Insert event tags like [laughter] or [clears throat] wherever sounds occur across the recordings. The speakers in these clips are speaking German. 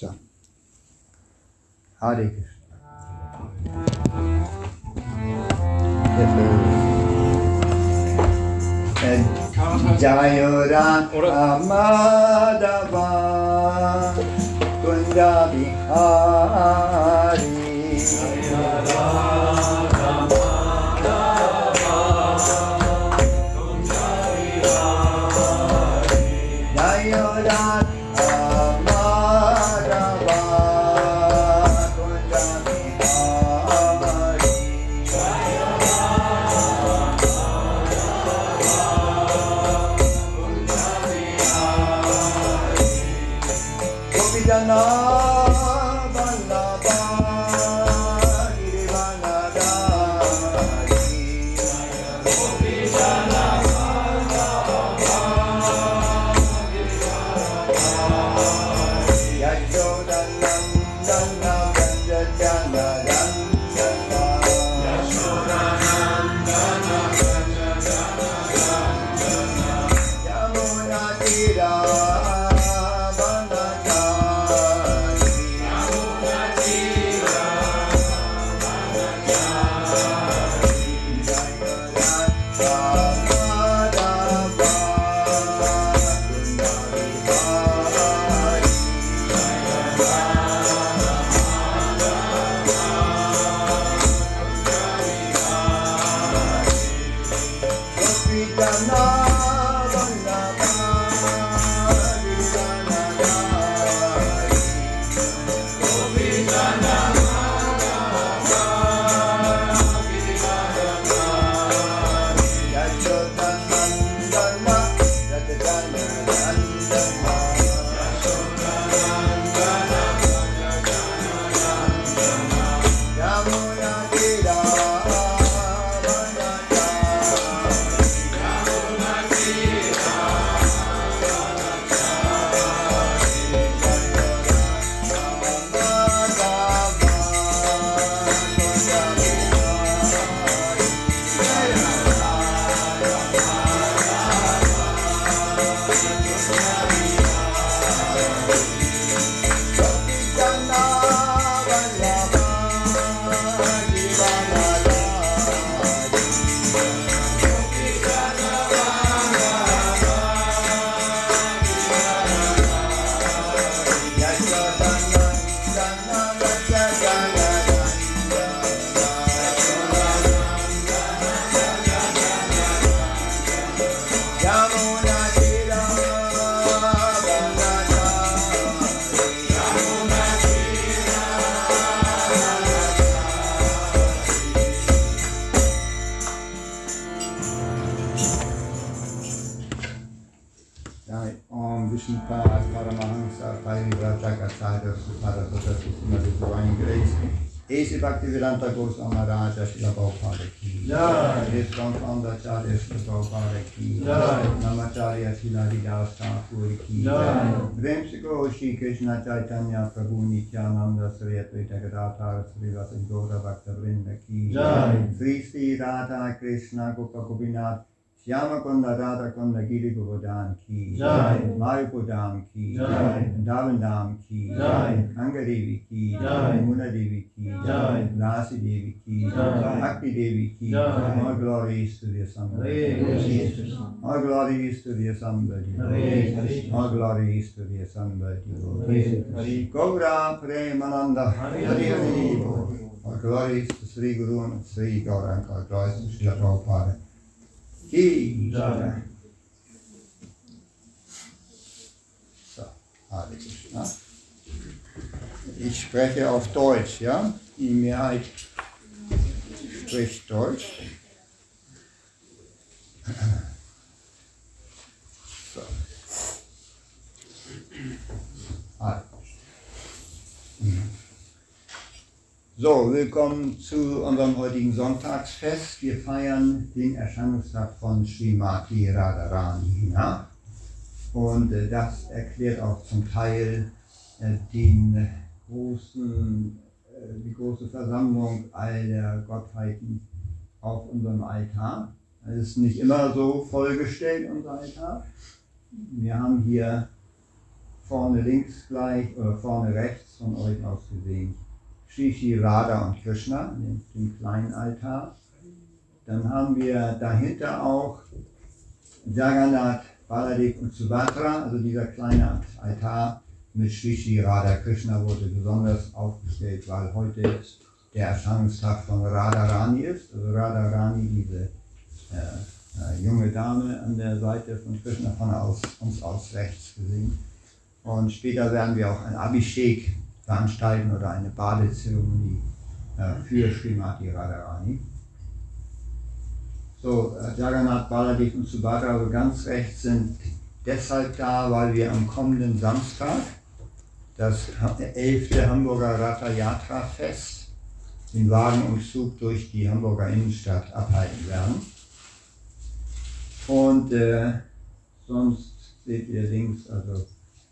So. Hare Krishna. Jayo Radha Madhava Kunda Esi Bhaktivedanta Goswami Maharaja Srila Prabhupada Ki Jai. His Founder Acharya Srila Prabhupada Ki Jai. Namacharya Srila Haridas Thakur Ki Jai. Vemsiko Shri Krishna Chaitanya Prabhu Nityananda Sri Advaita Gadadhar Sri Vasa Gaura Bhakta Vrinda Ki Jai. Sri Sri Radha Krishna Gopa Gopinath Shyama Kunda Radha Kunda Giri Govardhan Ki Jai. Mayapudam Ki Jai. Davandam Ki Jai. Angadevi Ki Jai. Muna Devi Ki Jai. Rasi Devi Ki Jai. Bhakti Devi Ki Jai. All glory is to the Hare Assembly Krishna. All glory is to the Assembly Hare Krishna. All glory is to the Assembly Jai. So, Hare Krishna. Ich spreche auf Deutsch, ja? Die Mehrheit spricht Deutsch. So. Hare. So, willkommen zu unserem heutigen Sonntagsfest. Wir feiern den Erscheinungstag von Srimati Radharani nach. Und äh, das erklärt auch zum Teil äh, den großen, äh, die große Versammlung all der Gottheiten auf unserem Altar. Es ist nicht immer so vollgestellt, unser Altar. Wir haben hier vorne links gleich oder vorne rechts von euch aus gesehen Shishi, Radha und Krishna, den, kleinen Altar. Dann haben wir dahinter auch Jagannath, Baladev und Subhadra, also dieser kleine Altar mit Shishi, Radha, Krishna wurde besonders aufgestellt, weil heute der Erscheinungstag von Radharani ist. Also Radharani, diese äh, äh, junge Dame an der Seite von Krishna von aus, uns aus rechts gesehen. Und später werden wir auch ein Abhishek veranstalten oder eine Badezeremonie äh, für Srimati Radharani. So, äh, Jagannath, Baladev und Subhadra, ganz rechts sind deshalb da, weil wir am kommenden Samstag das 11. Hamburger Ratha Yatra Fest, den Wagenumzug durch die Hamburger Innenstadt abhalten werden. Und äh, sonst seht ihr links, also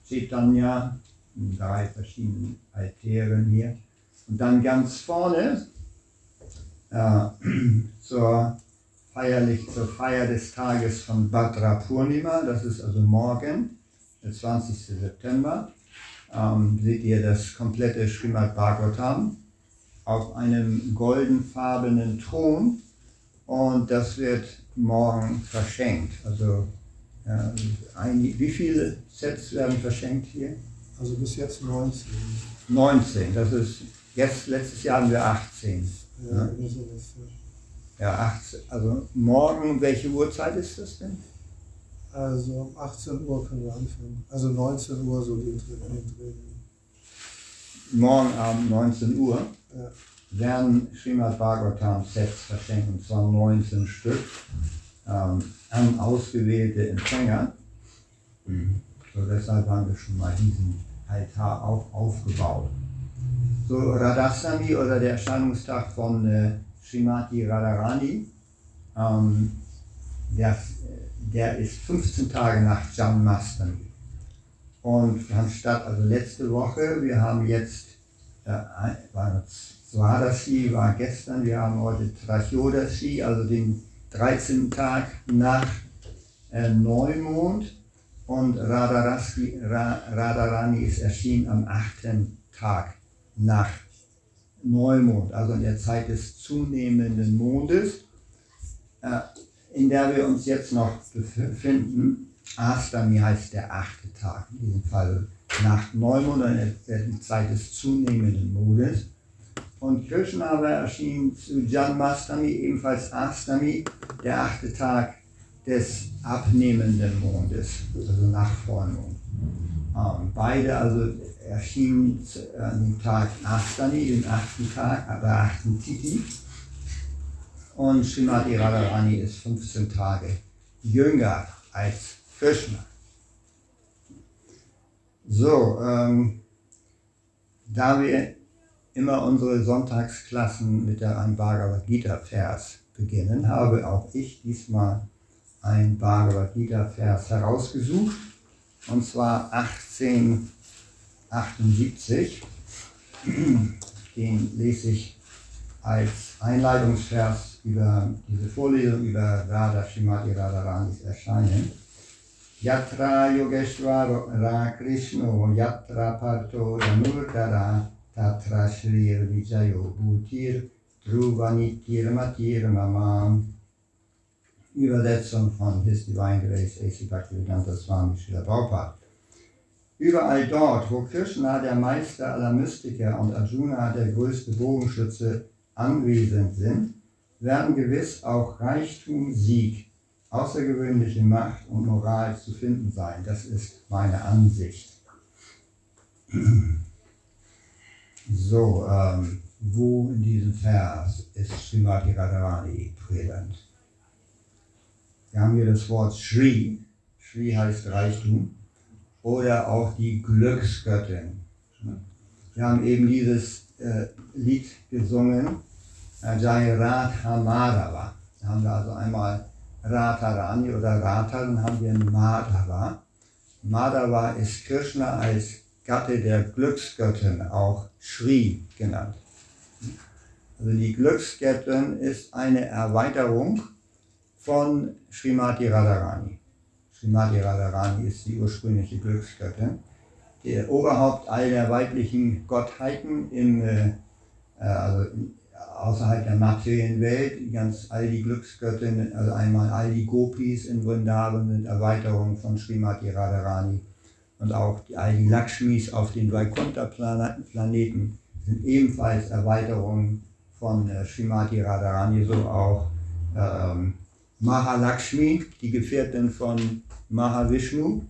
Chaitanya, in drei verschiedenen Altären hier. Und dann ganz vorne äh, [clears throat] zur, feierlich, zur Feier des Tages von Bhadra Purnima, das ist also morgen, der 20. September, ähm, seht ihr das komplette Srimad Bhagavatam auf einem goldenfarbenen Thron und das wird morgen verschenkt. Also ja, ein, wie viele Sets werden verschenkt hier? Also bis jetzt 19. 19, das ist, jetzt, letztes Jahr haben wir 18. Ja, irgendwie sowas. ja. Ja, 18, also morgen, welche Uhrzeit ist das denn? Also um 18 Uhr können wir anfangen. Also 19 Uhr so den den Dreh. Morgen Abend 19 Uhr Ja. werden Srimad Bhagavatam Sets verschenkt, und zwar 19 Stück ähm, an ausgewählte Empfänger. So deshalb haben wir schon mal diesen Altar auch aufgebaut. So Radhastami oder der Erscheinungstag von äh, Srimati Radharani, ähm, der, der ist 15 Tage nach Janmastami. Und fand statt, also letzte Woche, wir haben jetzt, äh, war Swadasi war gestern, wir haben heute Trachodasi, also den 13. Tag nach äh, Neumond und Radharani ist erschienen am 8. Tag nach Neumond, also in der Zeit des zunehmenden Mondes, äh, in der wir uns jetzt noch befinden. Astami heißt der achte Tag, in diesem Fall nach Neumond, in der Zeit des zunehmenden Mondes. Und Krishna war erschienen zu Janmastami, ebenfalls Astami, der achte Tag des abnehmenden Mondes, also nach Vollmond. Ähm, beide also erschienen an dem Tag Astami, dem achten Tag, aber achten Titi. Und Srimati Radharani ist 15 Tage jünger als Krishna. So, ähm, da wir immer unsere Sonntagsklassen mit der einem Bhagavad Gita Vers beginnen, habe auch ich diesmal ein Bhagavad Gita Vers herausgesucht, und zwar 1878. [clears throat] Den lese ich als Einleitungsvers über diese Vorlesung über Radha Shrimati Radharanis Erscheinen. Yatra Yogeshwara Krishno Yatra Parto Ranurkara Tatra Shrir Vijayo Bhutir Druvanitir Matir Mamam Übersetzung von His Divine Grace A.C. Bhaktivedanta Swami Srila Prabhupada. Überall dort, wo Krishna, der Meister aller Mystiker, und Arjuna, der größte Bogenschütze, anwesend sind, werden gewiss auch Reichtum, Sieg, außergewöhnliche Macht und Moral zu finden sein. Das ist meine Ansicht. So, ähm, wo in diesem Vers ist Srimati Radharani präsent? Wir haben hier das Wort Shri. Shri heißt Reichtum. Oder auch die Glücksgöttin. Wir haben eben dieses äh, Lied gesungen, äh, Jai Radha Madhava. Da haben wir also einmal Radharani oder Radha, dann haben wir Madhava. Madhava ist Krishna als Gatte der Glücksgöttin, auch Shri genannt. Also die Glücksgöttin ist eine Erweiterung von Srimati Radharani. Srimati Radharani ist die ursprüngliche Glücksgöttin. der Oberhaupt all der weiblichen Gottheiten im, äh, also außerhalb der materiellen Welt, ganz all die Glücksgöttinnen, also einmal all die Gopis in Vrindavan sind Erweiterungen von Srimati Radharani und auch die, all die Lakshmis auf den Vaikuntha-Planeten sind ebenfalls Erweiterungen von äh, Srimati Radharani, so auch ähm, Mahalakshmi, die Gefährtin von Mahavishnu,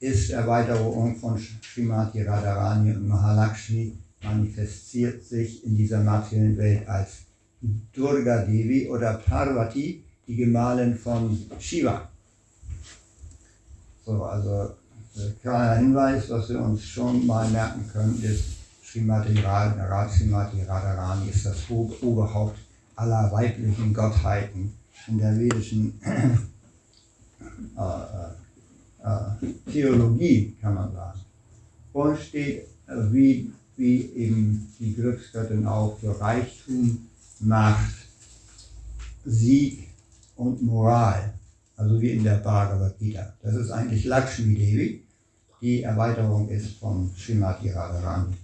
ist Erweiterung von Srimati Radharani und Mahalakshmi manifestiert sich in dieser materiellen Welt als Durga Devi oder Parvati, die Gemahlin von Shiva. So, also ein kleiner Hinweis, was wir uns schon mal merken können, ist, Srimati Radharani ist das Oberhaupt aller weiblichen Gottheiten in der vedischen äh, äh, äh, Theologie, kann man sagen. Und steht wie, wie eben die Glücksgöttin auch für Reichtum, Macht, Sieg und Moral, also wie in der Bhagavad Gita. Das ist eigentlich Lakshmi Devi, die Erweiterung ist von Srimati Radharani.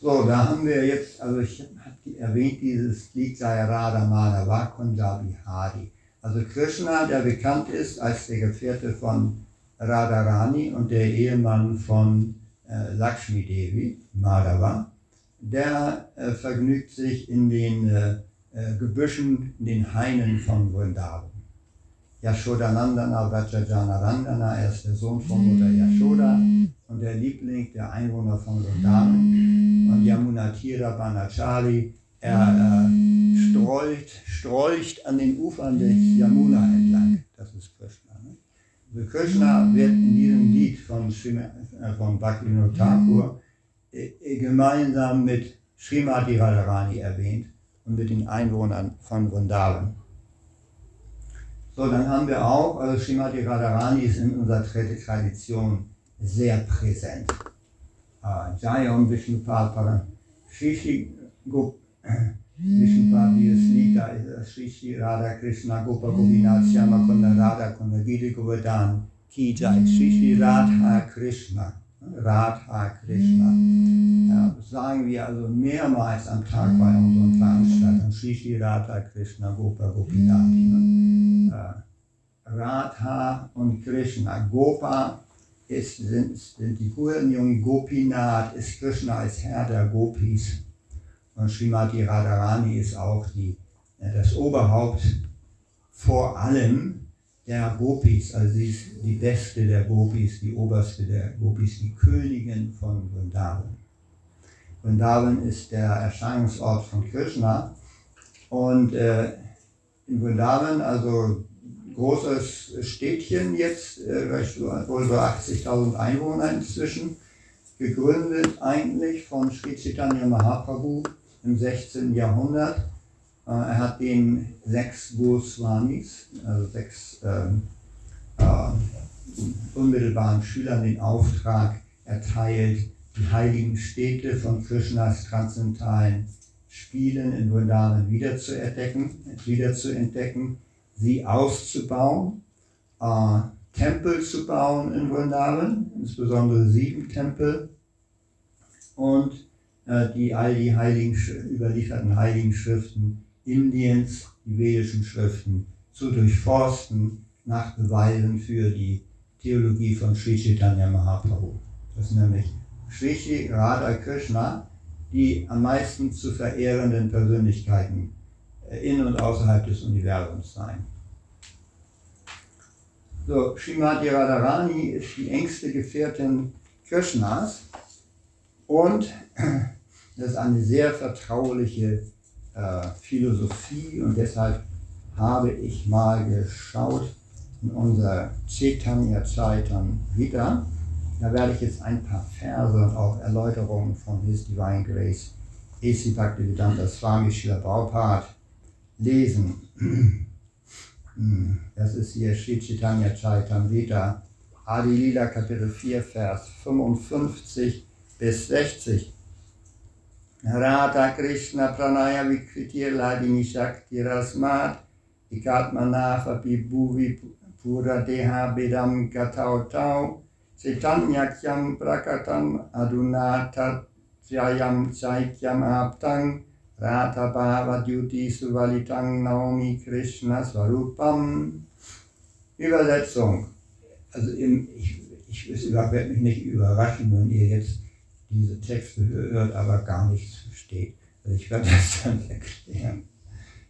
So, da haben wir jetzt, also ich erwähnt, dieses Lied sei Radha Madhava Kunjabi Hari. Also Krishna, der bekannt ist als der Gefährte von Radharani und der Ehemann von äh, Lakshmi Devi, Madhava, der äh, vergnügt sich in den äh, äh Gebüschen, in den Hainen von Vrindavan. Yashodanandana Vrajajana er ist der Sohn von Mutter Yashoda und der Liebling der Einwohner von Vrindavan. Und Yamuna Tira Banachari, er äh, strolcht, strolcht an den Ufern des Yamuna entlang. Das ist Krishna. Ne? Also Krishna wird in diesem Lied von, äh, von Bhaktivinoda Thakur äh, gemeinsam mit Srimati Radharani erwähnt und mit den Einwohnern von Vrindavan. So, dann haben wir auch, also Srimati Radharani ist in unserer Tradition sehr präsent. Uh, Jayam Vishnupapara, Shishi Lied, da ist Shishi Radha Krishna Gopa Govinath Shama Kunda Radha Kunda Gita Govardhan Ki Jai Shishi Radha Krishna. Radha Krishna. Ja, das sagen wir also mehrmals am Tag bei unseren Veranstaltungen. Shishi Radha Krishna Gopa Gopinath. Ne? Äh, Radha und Krishna. Gopa ist, sind, sind die Hurenjungen, Gopinath ist Krishna als Herr der Gopis. Und Srimati Radharani ist auch die, das Oberhaupt vor allem der Gopis, also sie ist die beste der Gopis, die oberste der Gopis, die Königin von Vrindavan. Vrindavan ist der Erscheinungsort von Krishna und äh, in Vrindavan, also großes Städtchen jetzt, äh, wohl so 80.000 Einwohner inzwischen, gegründet eigentlich von Sri Chaitanya Mahaprabhu im 16. Jahrhundert er hat den sechs Goswamis, also sechs ähm, äh, unmittelbaren Schülern den Auftrag erteilt, die heiligen Städte von Krishnas transzendentalen Spielen in Vrindavan wiederzuentdecken, wiederzuentdecken sie auszubauen, äh, Tempel zu bauen in Vrindavan, insbesondere sieben Tempel und äh, die all die heiligen, überlieferten heiligen Schriften Indiens die vedischen Schriften zu durchforsten nach Beweisen für die Theologie von Sri Chaitanya Mahaprabhu. Das ist nämlich Sri Radha Krishna, die am meisten zu verehrenden Persönlichkeiten äh, in und außerhalb des Universums sein. So, Srimati Radharani ist die engste Gefährtin Krishnas und [clears throat] das ist eine sehr vertrauliche äh, Philosophie und deshalb habe ich mal geschaut in unser Chaitanya Chaitan Vita. Da werde ich jetzt ein paar Verse und auch Erläuterungen von His Divine Grace A.C. Bhaktivedanta Swami Shila Prabhupada lesen. [clears throat] Das ist hier Sri Chaitanya Chaitan Vita, Adi Lila Kapitel 4, Vers 55 bis 60. Radha Krishna Pranaya Vikritir Ladini Shakti Rasmat Ikatmanafa Bhuvi Pura Deha Bedam Gatau Tau Chaitanyakyam Prakatam Adunatatyayam Chaikyam Aptang Ratabhava Duty Suvalitang Naomi Krishna Swarupam. Übersetzung. Also im, ich, ich, es werde mich nicht überraschen, wenn ihr jetzt diese Texte hört, aber gar nichts versteht. Also ich werde [laughs] das dann erklären.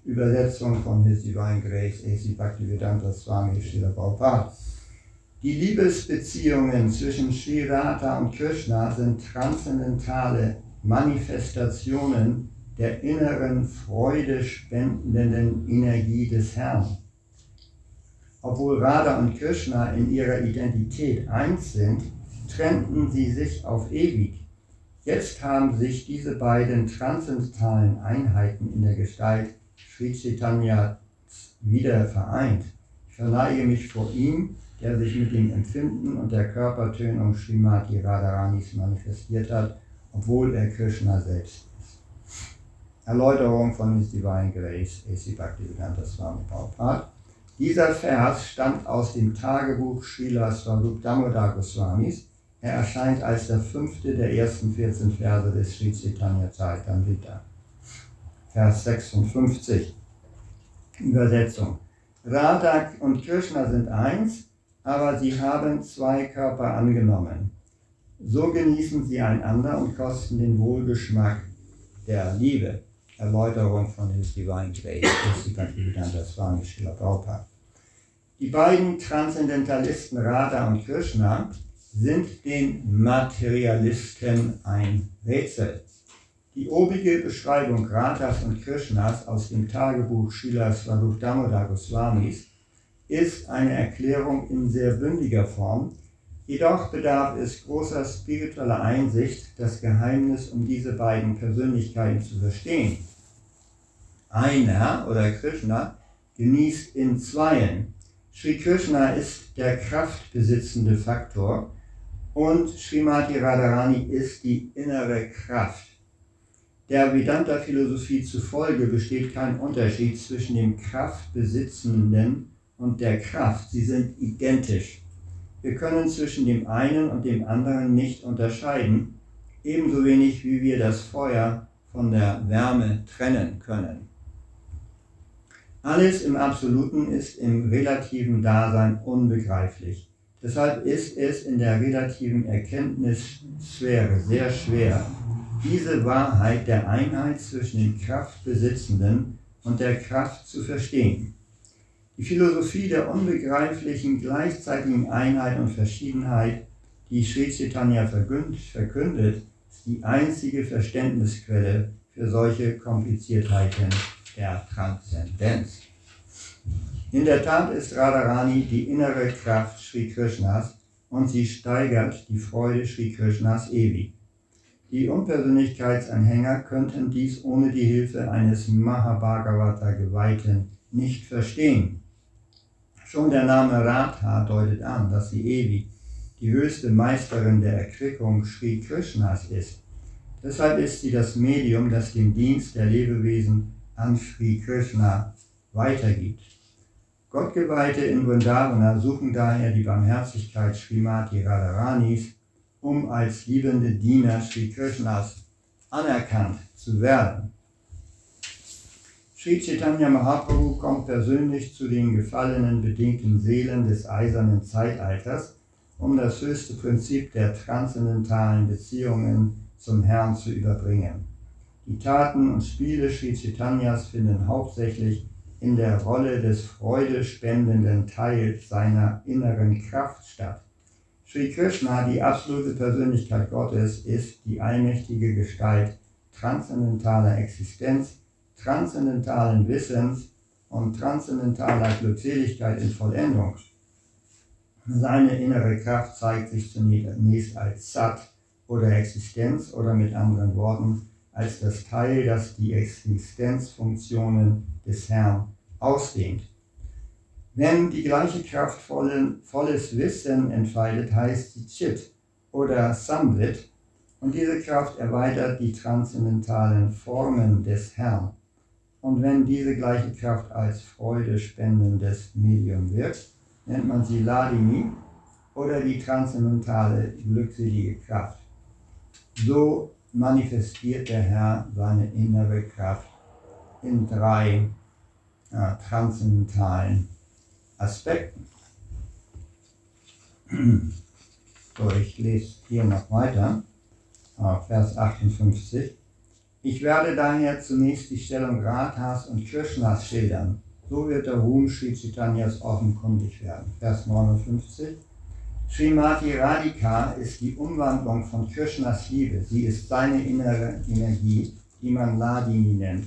Übersetzung von His Divine Grace, A.C. Bhaktivedanta Swami Srila Prabhupada. Die Liebesbeziehungen zwischen Sri Radha und Krishna sind transzendentale Manifestationen der inneren freudespendenden Energie des Herrn. Obwohl Radha und Krishna in ihrer Identität eins sind, trennten sie sich auf ewig. Jetzt haben sich diese beiden transzendentalen Einheiten in der Gestalt Sri Chaitanya wieder vereint. Ich verneige mich vor ihm, der sich mit dem Empfinden und der Körpertönung Srimati Radharanis manifestiert hat, obwohl er Krishna selbst ist. Erläuterung von His Divine Grace, A.C. Bhaktivedanta Swami Prabhupada. Dieser Vers stammt aus dem Tagebuch Srila Swarup Damodar Goswamis. Er erscheint als der fünfte der ersten 14 Verse des Sri Chaitanya Charitamrita. Vers 56. Übersetzung. Radha und Krishna sind eins, aber sie haben zwei Körper angenommen. So genießen sie einander und kosten den Wohlgeschmack der Liebe. Erläuterung von His Divine Grace, das Swami Srila. Die beiden Transzendentalisten Radha und Krishna sind den Materialisten ein Rätsel. Die obige Beschreibung Radhas und Krishnas aus dem Tagebuch Srila Swarup Goswamis ist eine Erklärung in sehr bündiger Form, jedoch bedarf es großer spiritueller Einsicht, das Geheimnis um diese beiden Persönlichkeiten zu verstehen. Einer oder Krishna genießt in Zweien Sri Krishna ist der kraftbesitzende Faktor und Srimati Radharani ist die innere Kraft. Der Vedanta-Philosophie zufolge besteht kein Unterschied zwischen dem Kraftbesitzenden und der Kraft. Sie sind identisch. Wir können zwischen dem einen und dem anderen nicht unterscheiden, ebenso wenig wie wir das Feuer von der Wärme trennen können. Alles im Absoluten ist im relativen Dasein unbegreiflich. Deshalb ist es in der relativen Erkenntnissphäre sehr schwer, diese Wahrheit der Einheit zwischen dem Kraftbesitzenden und der Kraft zu verstehen. Die Philosophie der unbegreiflichen gleichzeitigen Einheit und Verschiedenheit, die Sri Chaitanya verkündet, ist die einzige Verständnisquelle für solche Kompliziertheiten der Transzendenz. In der Tat ist Radharani die innere Kraft Sri Krishnas und sie steigert die Freude Sri Krishnas ewig. Die Unpersönlichkeitsanhänger könnten dies ohne die Hilfe eines Mahabhagavata-Geweihten nicht verstehen. Schon der Name Radha deutet an, dass sie ewig die höchste Meisterin der Erquickung Sri Krishnas ist. Deshalb ist sie das Medium, das den Dienst der Lebewesen an Sri Krishna weitergibt. Gottgeweihte in Vrindavana suchen daher die Barmherzigkeit Srimati Radharanis, um als liebende Diener Sri Krishnas anerkannt zu werden. Sri Chaitanya Mahaprabhu kommt persönlich zu den gefallenen, bedingten Seelen des eisernen Zeitalters, um das höchste Prinzip der transzendentalen Beziehungen zum Herrn zu überbringen. Die Taten und Spiele Sri Chaitanyas finden hauptsächlich in der Rolle des freudespendenden Teils seiner inneren Kraft statt. Sri Krishna, die absolute Persönlichkeit Gottes, ist die allmächtige Gestalt transzendentaler Existenz, transzendentalen Wissens und transzendentaler Glückseligkeit in Vollendung. Seine innere Kraft zeigt sich zunächst als Sat oder Existenz oder mit anderen Worten als das Teil, das die Existenzfunktionen des Herrn ausdehnt. Wenn die gleiche Kraft volles Wissen entfaltet, heißt sie Chit oder Samvit und diese Kraft erweitert die transzendentalen Formen des Herrn. Und wenn diese gleiche Kraft als freudespendendes Medium wirkt, nennt man sie Ladini oder die transzendentale glückselige Kraft. So manifestiert der Herr seine innere Kraft in drei äh, transzendentalen Aspekten. [clears throat] So, ich lese hier noch weiter, Vers 58. Ich werde daher zunächst die Stellung Rathas und Krishnas schildern. So wird der Ruhm Sri Chaitanyas offenkundig werden. Vers 59. Srimati Radhika ist die Umwandlung von Krishnas Liebe. Sie ist seine innere Energie, die man Ladini nennt.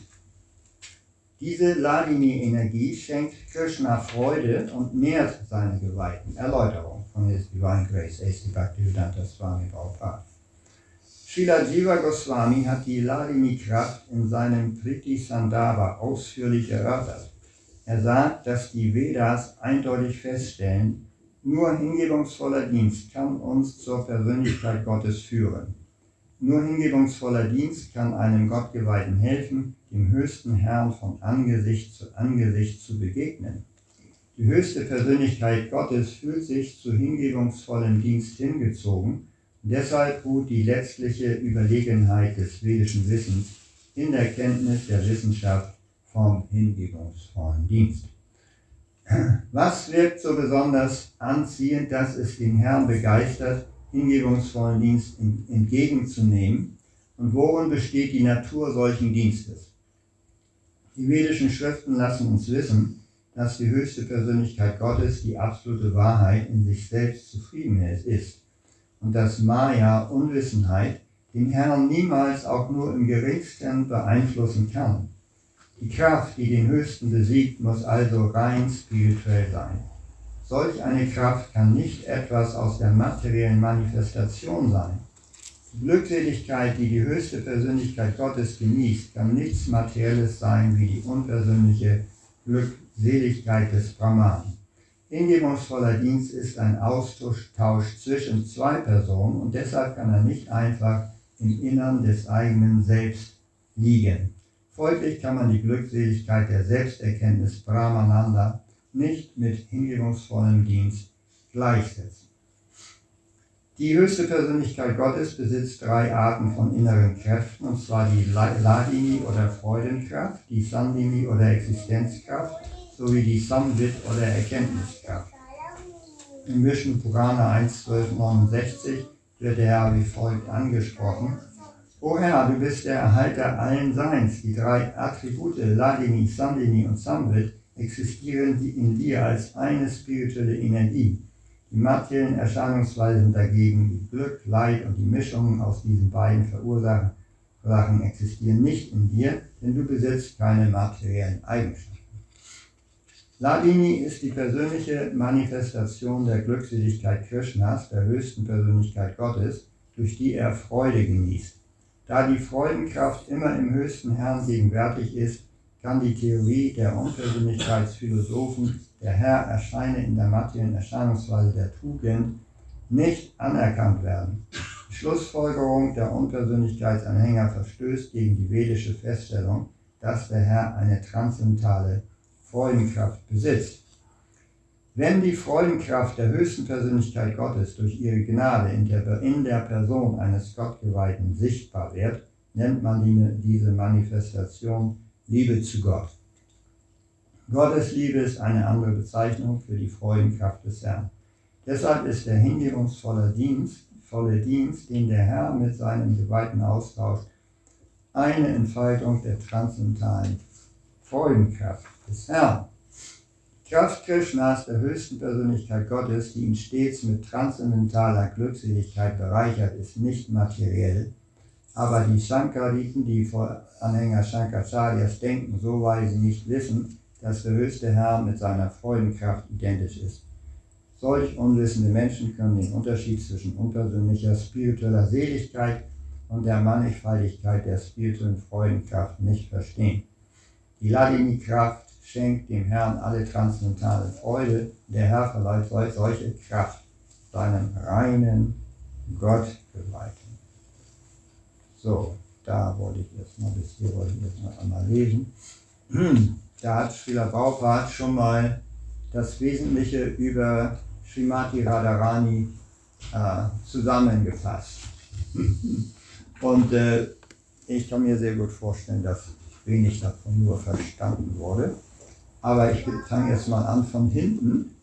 Diese Ladini-Energie schenkt Krishna Freude und mehrt seine Geweihten. Erläuterung von His Divine Grace, A.C. Bhaktivedanta Swami Prabhupada. Srila Jiva Goswami hat die Ladini-Kraft in seinem Priti Sandava ausführlich erörtert. Er sagt, dass die Vedas eindeutig feststellen, nur hingebungsvoller Dienst kann uns zur Persönlichkeit Gottes führen. Nur hingebungsvoller Dienst kann einem Gottgeweihten helfen, dem höchsten Herrn von Angesicht zu Angesicht zu begegnen. Die höchste Persönlichkeit Gottes fühlt sich zu hingebungsvollem Dienst hingezogen, deshalb ruht die letztliche Überlegenheit des vedischen Wissens in der Kenntnis der Wissenschaft vom hingebungsvollen Dienst. Was wirkt so besonders anziehend, dass es den Herrn begeistert, hingebungsvollen Dienst entgegenzunehmen? Und worin besteht die Natur solchen Dienstes? Die vedischen Schriften lassen uns wissen, dass die höchste Persönlichkeit Gottes die absolute Wahrheit in sich selbst Zufriedenheit ist und dass Maya, Unwissenheit, den Herrn niemals auch nur im geringsten beeinflussen kann. Die Kraft, die den Höchsten besiegt, muss also rein spirituell sein. Solch eine Kraft kann nicht etwas aus der materiellen Manifestation sein. Die Glückseligkeit, die die höchste Persönlichkeit Gottes genießt, kann nichts Materielles sein wie die unpersönliche Glückseligkeit des Brahman. Hingebungsvoller Dienst ist ein Austausch zwischen zwei Personen und deshalb kann er nicht einfach im Innern des eigenen Selbst liegen. Folglich kann man die Glückseligkeit der Selbsterkenntnis Brahmananda nicht mit hingebungsvollem Dienst gleichsetzen. Die höchste Persönlichkeit Gottes besitzt drei Arten von inneren Kräften, und zwar die Ladini oder Freudenkraft, die Sandini oder Existenzkraft sowie die Samvit oder Erkenntniskraft. Im Vishnu Purana 1.1269 wird der Herr wie folgt angesprochen. O Herr, du bist der Erhalter allen Seins. Die drei Attribute Ladini, Sandini und Samvit existieren in dir als eine spirituelle Energie. Die materiellen Erscheinungsweisen dagegen, die Glück, Leid und die Mischungen aus diesen beiden Verursachen existieren nicht in dir, denn du besitzt keine materiellen Eigenschaften. Ladini ist die persönliche Manifestation der Glückseligkeit Krishnas, der höchsten Persönlichkeit Gottes, durch die er Freude genießt. Da die Freudenkraft immer im höchsten Herrn gegenwärtig ist, kann die Theorie der Unpersönlichkeitsphilosophen, der Herr erscheine in der materiellen Erscheinungsweise der Tugend, nicht anerkannt werden. Die Schlussfolgerung der Unpersönlichkeitsanhänger verstößt gegen die vedische Feststellung, dass der Herr eine transzendentale Freudenkraft besitzt. Wenn die Freudenkraft der höchsten Persönlichkeit Gottes durch ihre Gnade in der, in der Person eines Gottgeweihten sichtbar wird, nennt man die, diese Manifestation Liebe zu Gott. Gottes Liebe ist eine andere Bezeichnung für die Freudenkraft des Herrn. Deshalb ist der hingebungsvolle Dienst, volle Dienst, den der Herr mit seinem Geweihten austauscht, eine Entfaltung der transzendentalen Freudenkraft des Herrn. Kraft Krishnas, der höchsten Persönlichkeit Gottes, die ihn stets mit transzendentaler Glückseligkeit bereichert, ist nicht materiell. Aber die Shankariten, die Anhänger Shankarcharyas denken, so weil sie nicht wissen, dass der höchste Herr mit seiner Freudenkraft identisch ist. Solch unwissende Menschen können den Unterschied zwischen unpersönlicher spiritueller Seligkeit und der Mannigfaltigkeit der spirituellen Freudenkraft nicht verstehen. Die Ladini-Kraft schenkt dem Herrn alle transzendentale Freude. Der Herr verleiht solche Kraft seinem reinen Gott geweihten. So, da wollte ich jetzt mal, bis hier wollte ich jetzt noch einmal lesen. Da hat Spieler Baupart schon mal das Wesentliche über Srimati Radharani äh, zusammengefasst. Und äh, ich kann mir sehr gut vorstellen, dass wenig davon nur verstanden wurde. Aber ich fange jetzt mal an von hinten,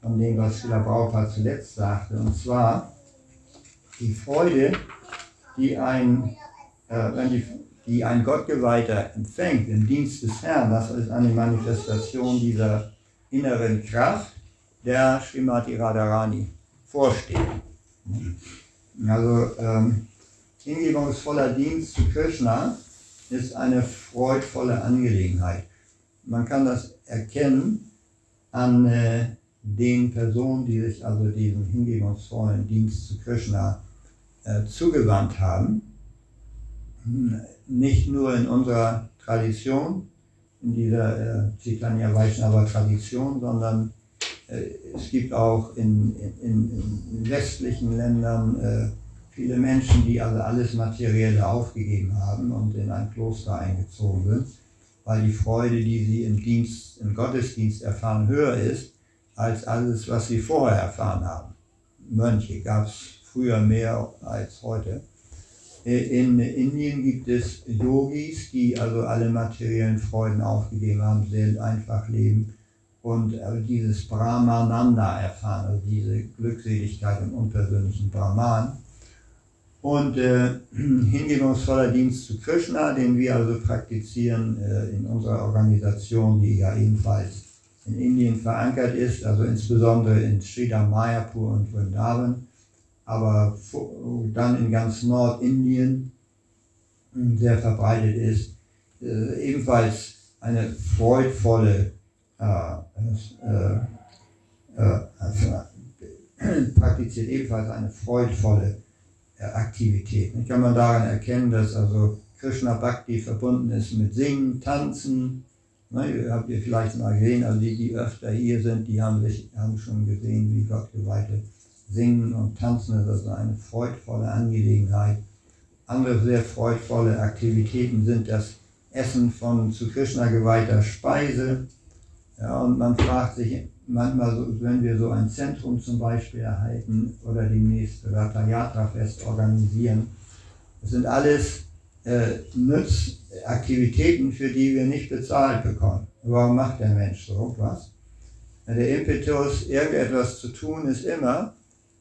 von dem, was Schiller Braupaar zuletzt sagte. Und zwar die Freude, die ein, äh, wenn die, die ein Gottgeweihter empfängt im Dienst des Herrn, das ist eine Manifestation dieser inneren Kraft, der Srimati Radharani vorsteht. Also ähm, hingebungsvoller Dienst zu Krishna ist eine freudvolle Angelegenheit. Man kann das erkennen an äh, den Personen, die sich also diesem hingebungsvollen Dienst zu Krishna zugewandt haben. Nicht nur in unserer Tradition, in dieser äh, Chaitanya Vaishnava Tradition, sondern äh, es gibt auch in, in, in westlichen Ländern äh, viele Menschen, die also alles Materielle aufgegeben haben und in ein Kloster eingezogen sind, weil die Freude, die sie im Dienst, im Gottesdienst erfahren, höher ist als alles, was sie vorher erfahren haben. Mönche gab es früher mehr als heute. Äh, in Indien gibt es Yogis, die also alle materiellen Freuden aufgegeben haben, sehr einfach leben und äh, dieses Brahmananda erfahren, also diese Glückseligkeit im unpersönlichen Brahman. Und äh, [clears throat] hingebungsvoller Dienst zu Krishna, den wir also praktizieren äh, in unserer Organisation, die ja ebenfalls in Indien verankert ist, also insbesondere in Sridhar Mayapur und Vrindavan, aber dann in ganz Nordindien hm, sehr verbreitet ist, äh, ebenfalls eine freudvolle äh, äh, äh, also, praktiziert ebenfalls eine freudvolle äh, Aktivität. Und kann man daran erkennen, dass also Krishna Bhakti verbunden ist mit Singen, Tanzen. Ne, habt ihr vielleicht mal gesehen, also die, die öfter hier sind, die haben, sich, haben schon gesehen, wie Gottgeweihte singen und tanzen. Ist also eine freudvolle Angelegenheit. Andere sehr freudvolle Aktivitäten sind das Essen von zu Krishna geweihter Speise, ja, und man fragt sich manchmal, so, wenn wir so ein Zentrum zum Beispiel erhalten oder demnächst Ratha Yatra Fest organisieren, das sind alles äh, Nützaktivitäten, für die wir nicht bezahlt bekommen. Warum macht der Mensch so was? Der Impetus, irgendetwas zu tun, ist immer,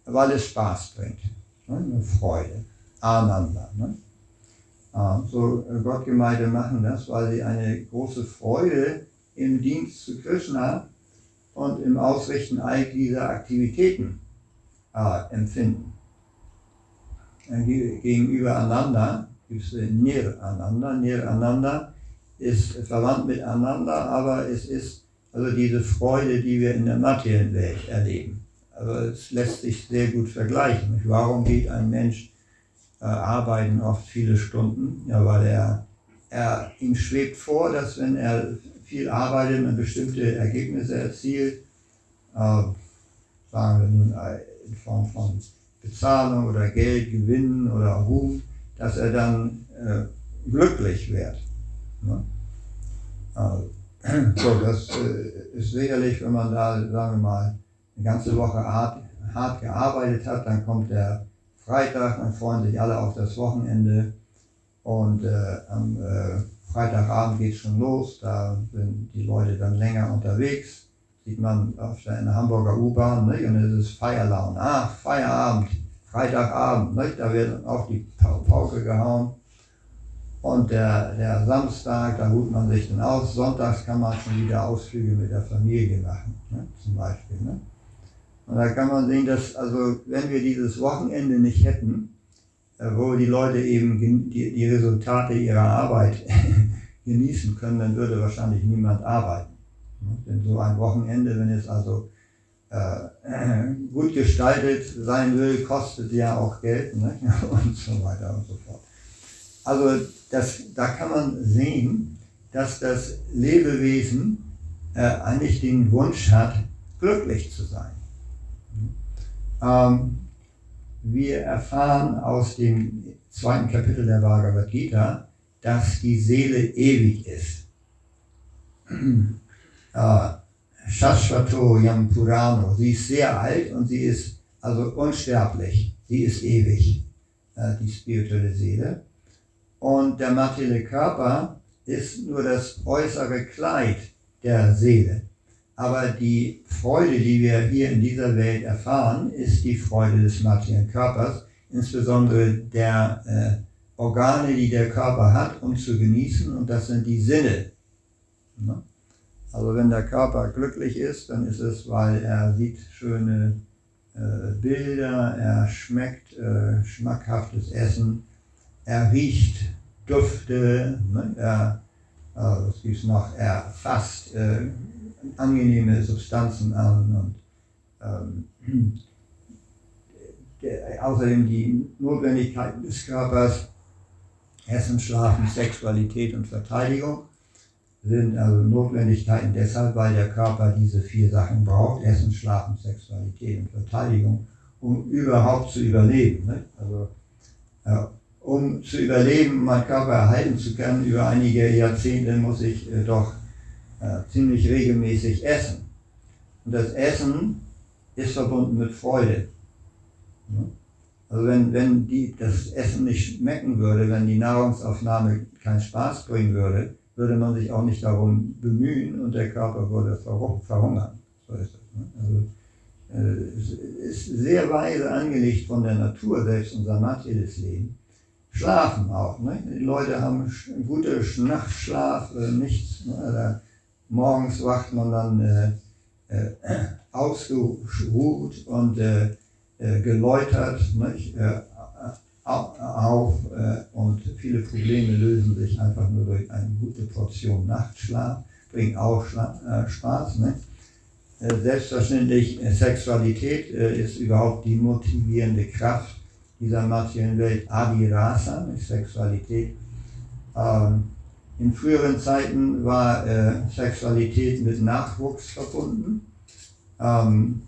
weil es Spaß bringt. Ne? Eine Freude. Ananda. Ne? Ah, so Gottgemeinde machen das, weil sie eine große Freude im Dienst zu Krishna und im Ausrichten all dieser Aktivitäten äh, empfinden. Gegenüber Ananda gibt es Nir Ananda. Nir Ananda ist verwandt mit Ananda, aber es ist also diese Freude, die wir in der materiellen Welt erleben. Aber es lässt sich sehr gut vergleichen. Warum geht ein Mensch äh, arbeiten oft viele Stunden? Ja, weil er, er ihm schwebt vor, dass wenn er viel arbeitet und bestimmte Ergebnisse erzielt, äh, sagen wir nun äh, in Form von Bezahlung oder Geld, Gewinnen oder Ruhm, dass er dann äh, glücklich wird. Ne? Äh, [clears throat] so, das äh, ist sicherlich, wenn man da, sagen wir mal, eine ganze Woche hart, hart gearbeitet hat, dann kommt der Freitag, dann freuen sich alle auf das Wochenende und äh, am Freitagabend geht es schon los, da sind die Leute dann länger unterwegs, sieht man auf der, in der Hamburger U-Bahn, ne? und es ist Feierlaune. Ach, Feierabend, Freitagabend, ne? da wird auf die Pauke gehauen. Und der, der Samstag, da ruht man sich dann aus. Sonntags kann man schon wieder Ausflüge mit der Familie machen, ne? zum Beispiel. Ne? Und da kann man sehen, dass, also, wenn wir dieses Wochenende nicht hätten, äh, wo die Leute eben die, Resultate ihrer Arbeit [laughs] genießen können, dann würde wahrscheinlich niemand arbeiten. Denn so ein Wochenende, wenn es also äh, [clears throat] gut gestaltet sein will, kostet ja auch Geld ne? [laughs] und so weiter und so fort. Also das, da kann man sehen, dass das Lebewesen äh, eigentlich den Wunsch hat, glücklich zu sein. Ähm, wir erfahren aus dem zweiten Kapitel der Bhagavad Gita, dass die Seele ewig ist. Äh, [clears throat] Shashvato Yam. Sie ist sehr alt und sie ist also unsterblich. Sie ist ewig, äh, die spirituelle Seele. Und der materielle Körper ist nur das äußere Kleid der Seele. Aber die Freude, die wir hier in dieser Welt erfahren, ist die Freude des materiellen Körpers, insbesondere der äh, Organe, die der Körper hat, um zu genießen, und das sind die Sinne. Ne? Also wenn der Körper glücklich ist, dann ist es, weil er sieht schöne äh, Bilder, er schmeckt äh, schmackhaftes Essen, er riecht Dufte, ne? er, äh, was gibt's noch, er fasst äh, angenehme Substanzen an und ähm, der, außerdem die Notwendigkeiten des Körpers, Essen, Schlafen, Sexualität und Verteidigung sind also Notwendigkeiten deshalb, weil der Körper diese vier Sachen braucht, Essen, Schlafen, Sexualität und Verteidigung, um überhaupt zu überleben. Ne? Also, äh, um zu überleben, meinen Körper erhalten zu können, über einige Jahrzehnte muss ich äh, doch äh, ziemlich regelmäßig essen. Und das Essen ist verbunden mit Freude. Also wenn, wenn die, das Essen nicht schmecken würde, wenn die Nahrungsaufnahme keinen Spaß bringen würde, würde man sich auch nicht darum bemühen und der Körper würde verhungern. So ist es. Ne? Also, äh, ist sehr weise angelegt von der Natur, selbst unser materielles Leben. Schlafen auch. Ne? Die Leute haben gute Nachtschlaf, äh, nichts. Ne? Morgens wacht man dann äh, äh, ausgeruht und äh, äh geläutert. Nicht? Äh, auf äh, und viele Probleme lösen sich einfach nur durch eine gute Portion Nachtschlaf, bringt auch Schla Spaß. Ne? Äh, selbstverständlich, Sexualität ist überhaupt die motivierende Kraft dieser materiellen Welt. Adirasa, Sexualität. Ähm, in früheren Zeiten war äh, Sexualität mit Nachwuchs verbunden. Ähm,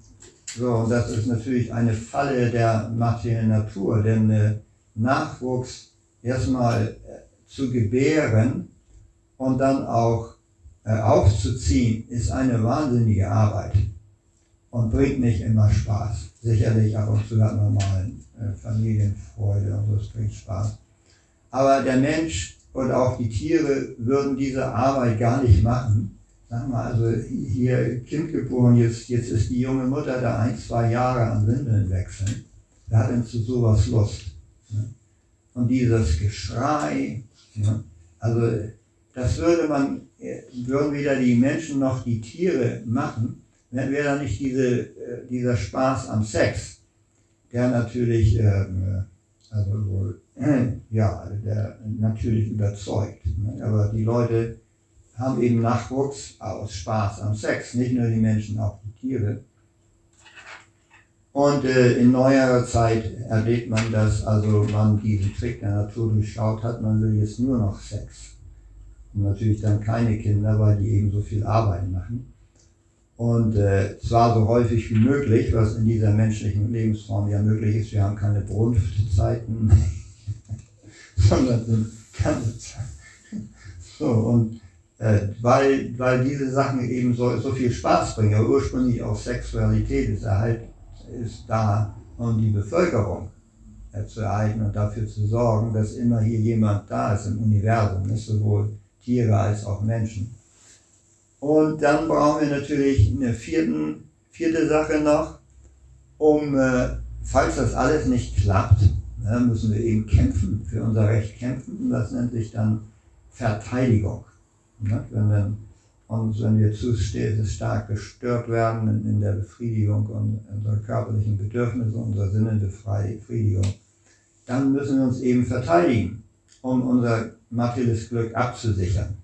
so, das ist natürlich eine Falle der materiellen Natur, denn äh, Nachwuchs erstmal äh, zu gebären und dann auch äh, aufzuziehen, ist eine wahnsinnige Arbeit und bringt nicht immer Spaß. Sicherlich ab und zu hat mal äh, Familienfreude und das bringt Spaß. Aber der Mensch und auch die Tiere würden diese Arbeit gar nicht machen. Sag mal, also hier Kind geboren, jetzt, jetzt ist die junge Mutter da ein, zwei Jahre an Windeln wechseln. Wer hat denn zu sowas Lust? Und dieses Geschrei, also das würde man, würden weder die Menschen noch die Tiere machen, wenn wäre da nicht diese, äh, dieser Spaß am Sex, der natürlich, ähm, also wohl, [clears throat] ja, der natürlich überzeugt. Ne? Aber die Leute haben eben Nachwuchs aus Spaß am Sex, nicht nur die Menschen, auch die Tiere. Und äh, in neuerer Zeit erlebt man, dass also man diesen Trick der Natur durchschaut hat, man will jetzt nur noch Sex. Und natürlich dann keine Kinder, weil die eben so viel Arbeit machen. Und äh, zwar so häufig wie möglich, was in dieser menschlichen Lebensform ja möglich ist. Wir haben keine Brunftzeiten, [laughs] sondern sind ganze Zeit. So, und äh, weil, weil diese Sachen eben so, so viel Spaß bringen, ja ursprünglich auch Sexualität ist erhalten ist da, um die Bevölkerung äh, zu erhalten und dafür zu sorgen, dass immer hier jemand da ist im Universum, nicht sowohl Tiere als auch Menschen. Und dann brauchen wir natürlich eine vierten, vierte Sache noch, um, äh, falls das alles nicht klappt, ne, müssen wir eben kämpfen, für unser Recht kämpfen. Und das nennt sich dann Verteidigung. Ne? Wenn dann und wenn wir zu stark gestört werden in, in der Befriedigung unserer körperlichen Bedürfnisse, unserer Sinnenbefriedigung, dann müssen wir uns eben verteidigen, um unser materielles Glück abzusichern.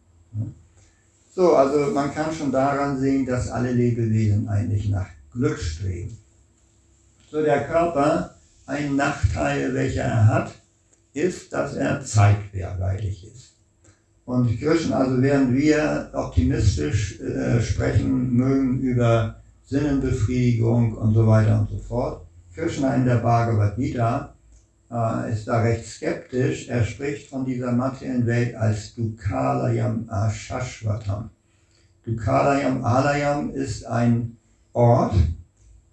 So, also man kann schon daran sehen, dass alle Lebewesen eigentlich nach Glück streben. So, der Körper, ein Nachteil, welcher er hat, ist, dass er zeitweilig ist. Und Krishna, also während wir optimistisch äh, sprechen mögen über Sinnenbefriedigung und so weiter und so fort, Krishna in der Bhagavad Gita äh, ist da recht skeptisch. Er spricht von dieser materiellen Welt als Dukalayam Ashashvatam. Dukalayam, Alayam ist ein Ort,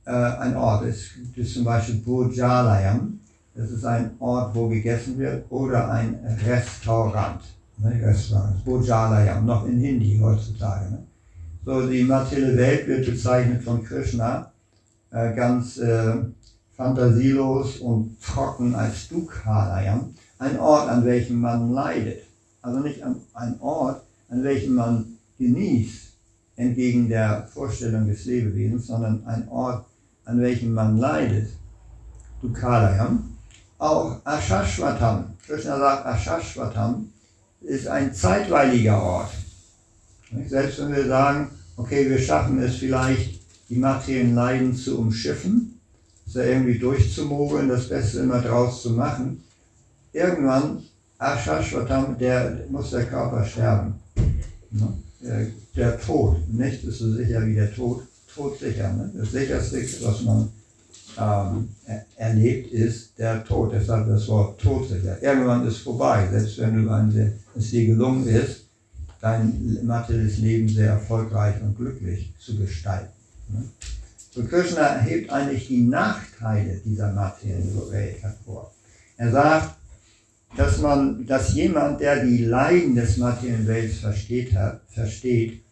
äh, ein Ort, ist zum Beispiel Bojalayam, das ist ein Ort, wo gegessen wird, oder ein Restaurant. Ne, Restaurant, Bojalayam, noch in Hindi heutzutage. Ne? So, die materielle Welt wird bezeichnet von Krishna äh, ganz äh, fantasielos und trocken als Dukhalayam, ein Ort, an welchem man leidet. Also nicht ein Ort, an welchem man genießt, entgegen der Vorstellung des Lebewesens, sondern ein Ort, an welchem man leidet. Dukhalayam. Auch Ashashvatam, Krishna sagt, Ashashvatam ist ein zeitweiliger Ort. Selbst wenn wir sagen, okay, wir schaffen es vielleicht, die materiellen Leiden zu umschiffen, da irgendwie durchzumogeln, das Beste immer draus zu machen, irgendwann, Ashashvatam, der muss der Körper sterben. Der Tod, nichts ist so sicher wie der Tod, todsicher. Ne? Das sicherste, was man ähm, erlebt, ist der Tod. Deshalb das Wort todsicher. Irgendwann ist vorbei, selbst wenn du es dir gelungen ist, dein materielles Leben sehr erfolgreich und glücklich zu gestalten. Ne? So Krishna hebt eigentlich die Nachteile dieser materiellen Welt hervor. Er sagt, dass man, dass jemand, der die Leiden des materiellen Welts versteht, versteht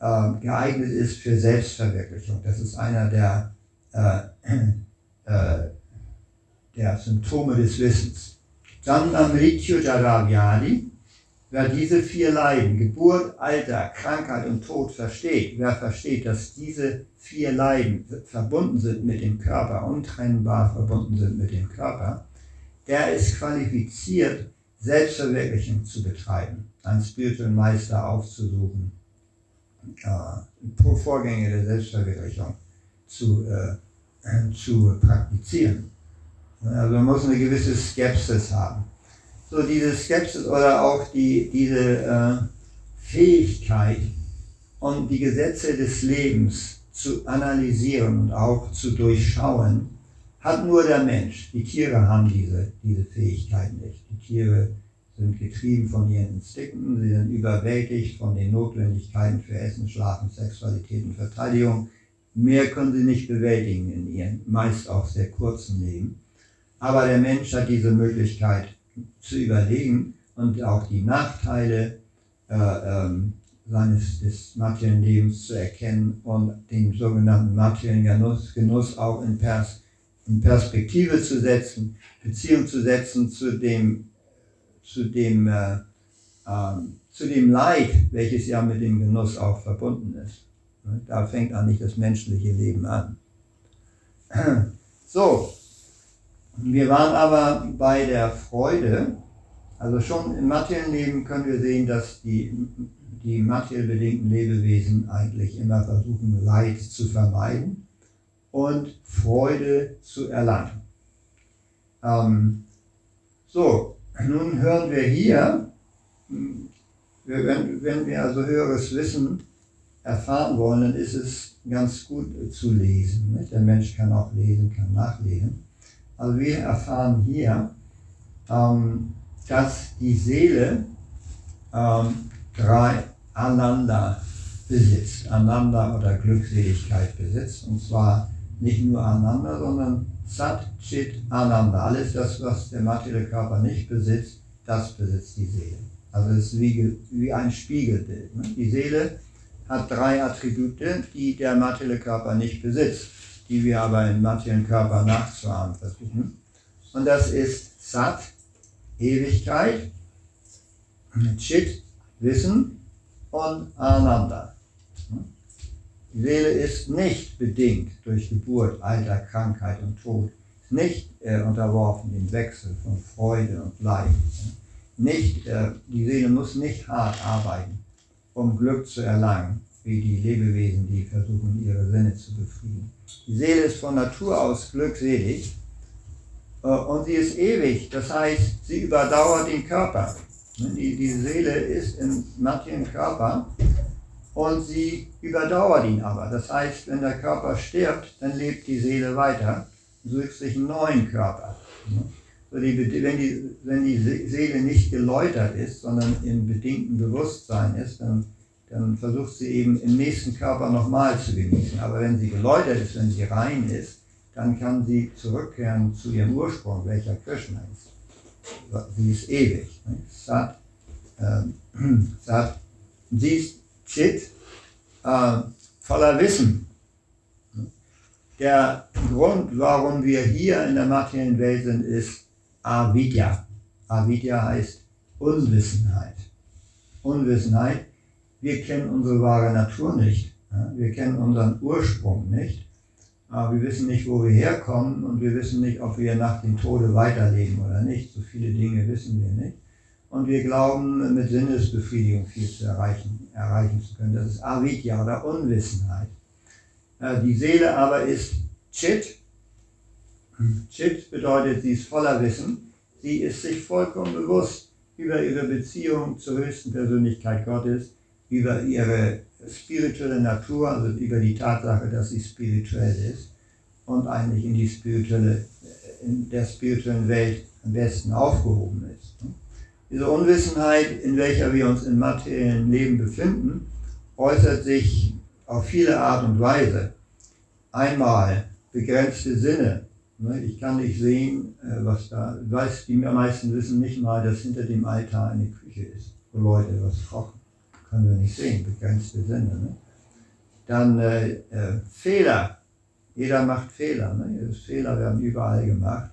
äh, geeignet ist für Selbstverwirklichung. Das ist einer der, äh, äh, der Symptome des Wissens. Dann Amrityu Jaravyadi, Wer diese vier Leiden, Geburt, Alter, Krankheit und Tod versteht, wer versteht, dass diese vier Leiden verbunden sind mit dem Körper, untrennbar verbunden sind mit dem Körper, der ist qualifiziert, Selbstverwirklichung zu betreiben, einen spirituellen Meister aufzusuchen, äh, Vorgänge der Selbstverwirklichung zu, äh, zu praktizieren. Also man muss eine gewisse Skepsis haben so diese Skepsis oder auch die, diese äh, Fähigkeit und die Gesetze des Lebens zu analysieren und auch zu durchschauen, hat nur der Mensch. Die Tiere haben diese, diese Fähigkeit nicht. Die Tiere sind getrieben von ihren Instinkten, sie sind überwältigt von den Notwendigkeiten für Essen, Schlafen, Sexualität und Verteidigung. Mehr können sie nicht bewältigen in ihrem meist auch sehr kurzen Leben. Aber der Mensch hat diese Möglichkeit, zu überlegen und auch die Nachteile äh, ähm, seines des materiellen Lebens zu erkennen und den sogenannten materiellen Genuss, Genuss auch in, Pers, in Perspektive zu setzen, Beziehung zu setzen zu dem, zu dem, äh, äh, zu dem Leid, welches ja mit dem Genuss auch verbunden ist. Da fängt eigentlich das menschliche Leben an. [clears throat] So, wir waren aber bei der Freude, also schon im materiellen Leben können wir sehen, dass die, die materiell bedingten Lebewesen eigentlich immer versuchen, Leid zu vermeiden und Freude zu erlangen. Ähm, so, nun hören wir hier, wenn, wenn wir also höheres Wissen erfahren wollen, dann ist es ganz gut zu lesen. Nicht? Der Mensch kann auch lesen, kann nachlesen. Also wir erfahren hier, ähm, dass die Seele ähm, drei Ananda besitzt, Ananda oder Glückseligkeit besitzt. Und zwar nicht nur Ananda, sondern Sat, Chit, Ananda. Alles das, was der materielle Körper nicht besitzt, das besitzt die Seele. Also es ist wie, wie ein Spiegelbild. Ne? Die Seele hat drei Attribute, die der materielle Körper nicht besitzt die wir aber im materiellen Körper nachzuahmen versuchen. Und das ist Sat, Ewigkeit, Chit, Wissen und Ananda. Die Seele ist nicht bedingt durch Geburt, Alter, Krankheit und Tod, nicht äh, unterworfen dem Wechsel von Freude und Leid. Nicht, äh, die Seele muss nicht hart arbeiten, um Glück zu erlangen, wie die Lebewesen, die versuchen, ihre Sinne zu befriedigen. Die Seele ist von Natur aus glückselig äh, und sie ist ewig, das heißt, sie überdauert den Körper. Die, die Seele ist im materiellen Körper und sie überdauert ihn aber. Das heißt, wenn der Körper stirbt, dann lebt die Seele weiter, sucht sich einen neuen Körper. wenn, die, wenn die Seele nicht geläutert ist, sondern im bedingten Bewusstsein ist, dann dann versucht sie eben im nächsten Körper nochmal zu genießen. Aber wenn sie geläutert ist, wenn sie rein ist, dann kann sie zurückkehren zu ihrem Ursprung, welcher Krishna ist. Sie ist ewig. Sat, äh, [clears throat] Sat, sie ist Chit, äh, voller Wissen. Der Grund, warum wir hier in der materiellen Welt sind, ist Avidya. Avidya heißt Unwissenheit. Unwissenheit. Wir kennen unsere wahre Natur nicht. Wir kennen unseren Ursprung nicht. Aber wir wissen nicht, wo wir herkommen und wir wissen nicht, ob wir nach dem Tode weiterleben oder nicht. So viele Dinge wissen wir nicht. Und wir glauben, mit Sinnesbefriedigung viel zu erreichen, erreichen zu können. Das ist Avidya oder Unwissenheit. Äh, die Seele aber ist Chit. Chit bedeutet, sie ist voller Wissen. Sie ist sich vollkommen bewusst über ihre Beziehung zur höchsten Persönlichkeit Gottes, über ihre spirituelle Natur, also über die Tatsache, dass sie spirituell ist und eigentlich in die spirituelle, in der spirituellen Welt am besten aufgehoben ist. Diese Unwissenheit, in welcher wir uns im materiellen Leben befinden, äußert sich auf viele Art und Weise. Einmal begrenzte Sinne. Ne, ich kann nicht sehen, äh, was da, weiß, die meisten wissen nicht mal, dass hinter dem Altar eine Küche ist, wo Leute was kochen. Können wir nicht sehen, begrenzte Sinne. Ne? Dann äh, äh, Fehler. Jeder macht Fehler. Ne? Fehler werden überall gemacht.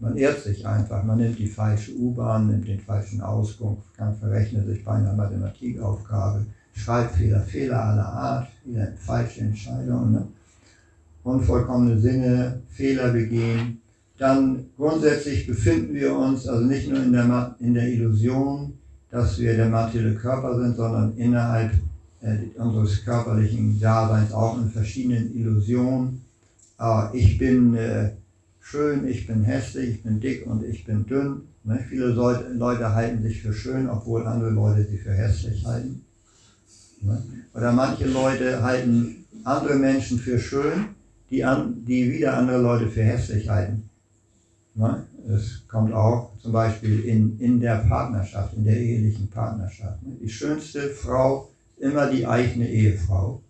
Man irrt sich einfach, man nimmt die falsche U-Bahn, nimmt den falschen Auskunft, kann verrechnet sich bei einer Mathematikaufgabe, Schreibfehler, Fehler aller Art, wieder falsche Entscheidungen, ne? unvollkommene Sinne, Fehler begehen. Dann grundsätzlich befinden wir uns also nicht nur in der, in der Illusion, dass wir der materielle Körper sind, sondern innerhalb äh, unseres körperlichen Daseins auch in verschiedenen Illusionen. Äh, ich bin äh, schön, ich bin hässlich, ich bin dick und ich bin dünn. Ne? Viele Leute halten sich für schön, obwohl andere Leute sie für hässlich halten. Ne? Oder manche Leute halten andere Menschen für schön, die, an, die wieder andere Leute für hässlich halten. Ne? Es kommt auch zum Beispiel in, in der Partnerschaft, in der ehelichen Partnerschaft. Ne? Die schönste Frau immer die eigene Ehefrau.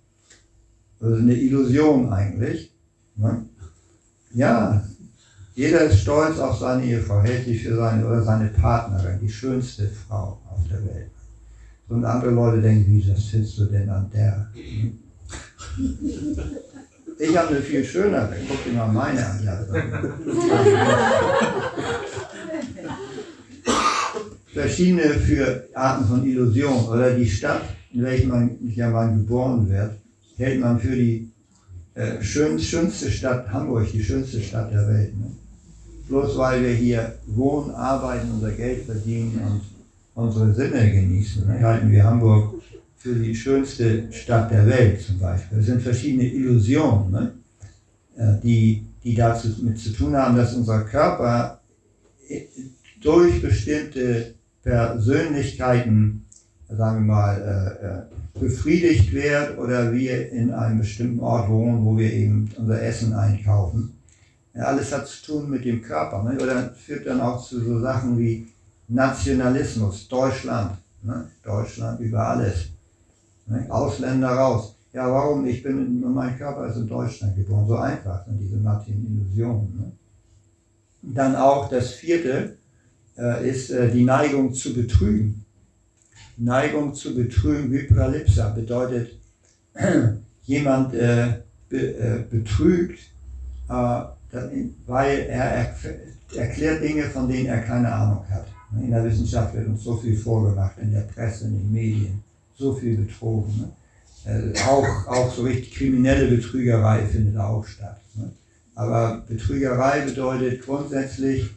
Also eine Illusion eigentlich. Ne? Ja, jeder ist stolz auf seine Ehefrau, hält sie für seine oder seine Partnerin, die schönste Frau auf der Welt. Und andere Leute denken, wie das findest du denn an der? Ich habe eine viel schönere, guck dir mal meine an. [laughs] [coughs] Verschiedene für Arten von Illusion oder die Stadt, in welcher man, ja man geboren wird, hält man für die äh, schönste Stadt Hamburg, die schönste Stadt der Welt. Ne? bloß weil wir hier wohnen, arbeiten, unser Geld verdienen und unsere Sinne genießen. Dann halten wir Hamburg für die schönste Stadt der Welt zum Beispiel. Es sind verschiedene Illusionen, ne? Äh, die, die dazu mit zu tun haben, dass unser Körper durch bestimmte Persönlichkeiten, sagen wir mal, äh, äh, befriedigt wird oder wir in einem bestimmten Ort wohnen, wo wir eben unser Essen einkaufen alles hat zu tun mit dem Körper. Ne? Oder führt dann auch zu so Sachen wie Nationalismus, Deutschland. Ne? Deutschland über alles. Ne? Ausländer raus. Ja, warum? Ich bin, mein Körper ist in Deutschland geboren. So einfach sind diese Martin-Illusionen. Dann auch das vierte äh, ist äh, die Neigung zu betrügen. Neigung zu betrügen, Hyperlipsa, bedeutet, [clears throat] jemand äh, be, äh, betrügt, äh, weil er erklärt Dinge, von denen er keine Ahnung hat. In der Wissenschaft wird uns so viel vorgemacht, in der Presse, in den Medien, so viel betrogen. Ne? Äh, auch, auch so richtig kriminelle Betrügerei findet auch statt. Ne? Aber Betrügerei bedeutet grundsätzlich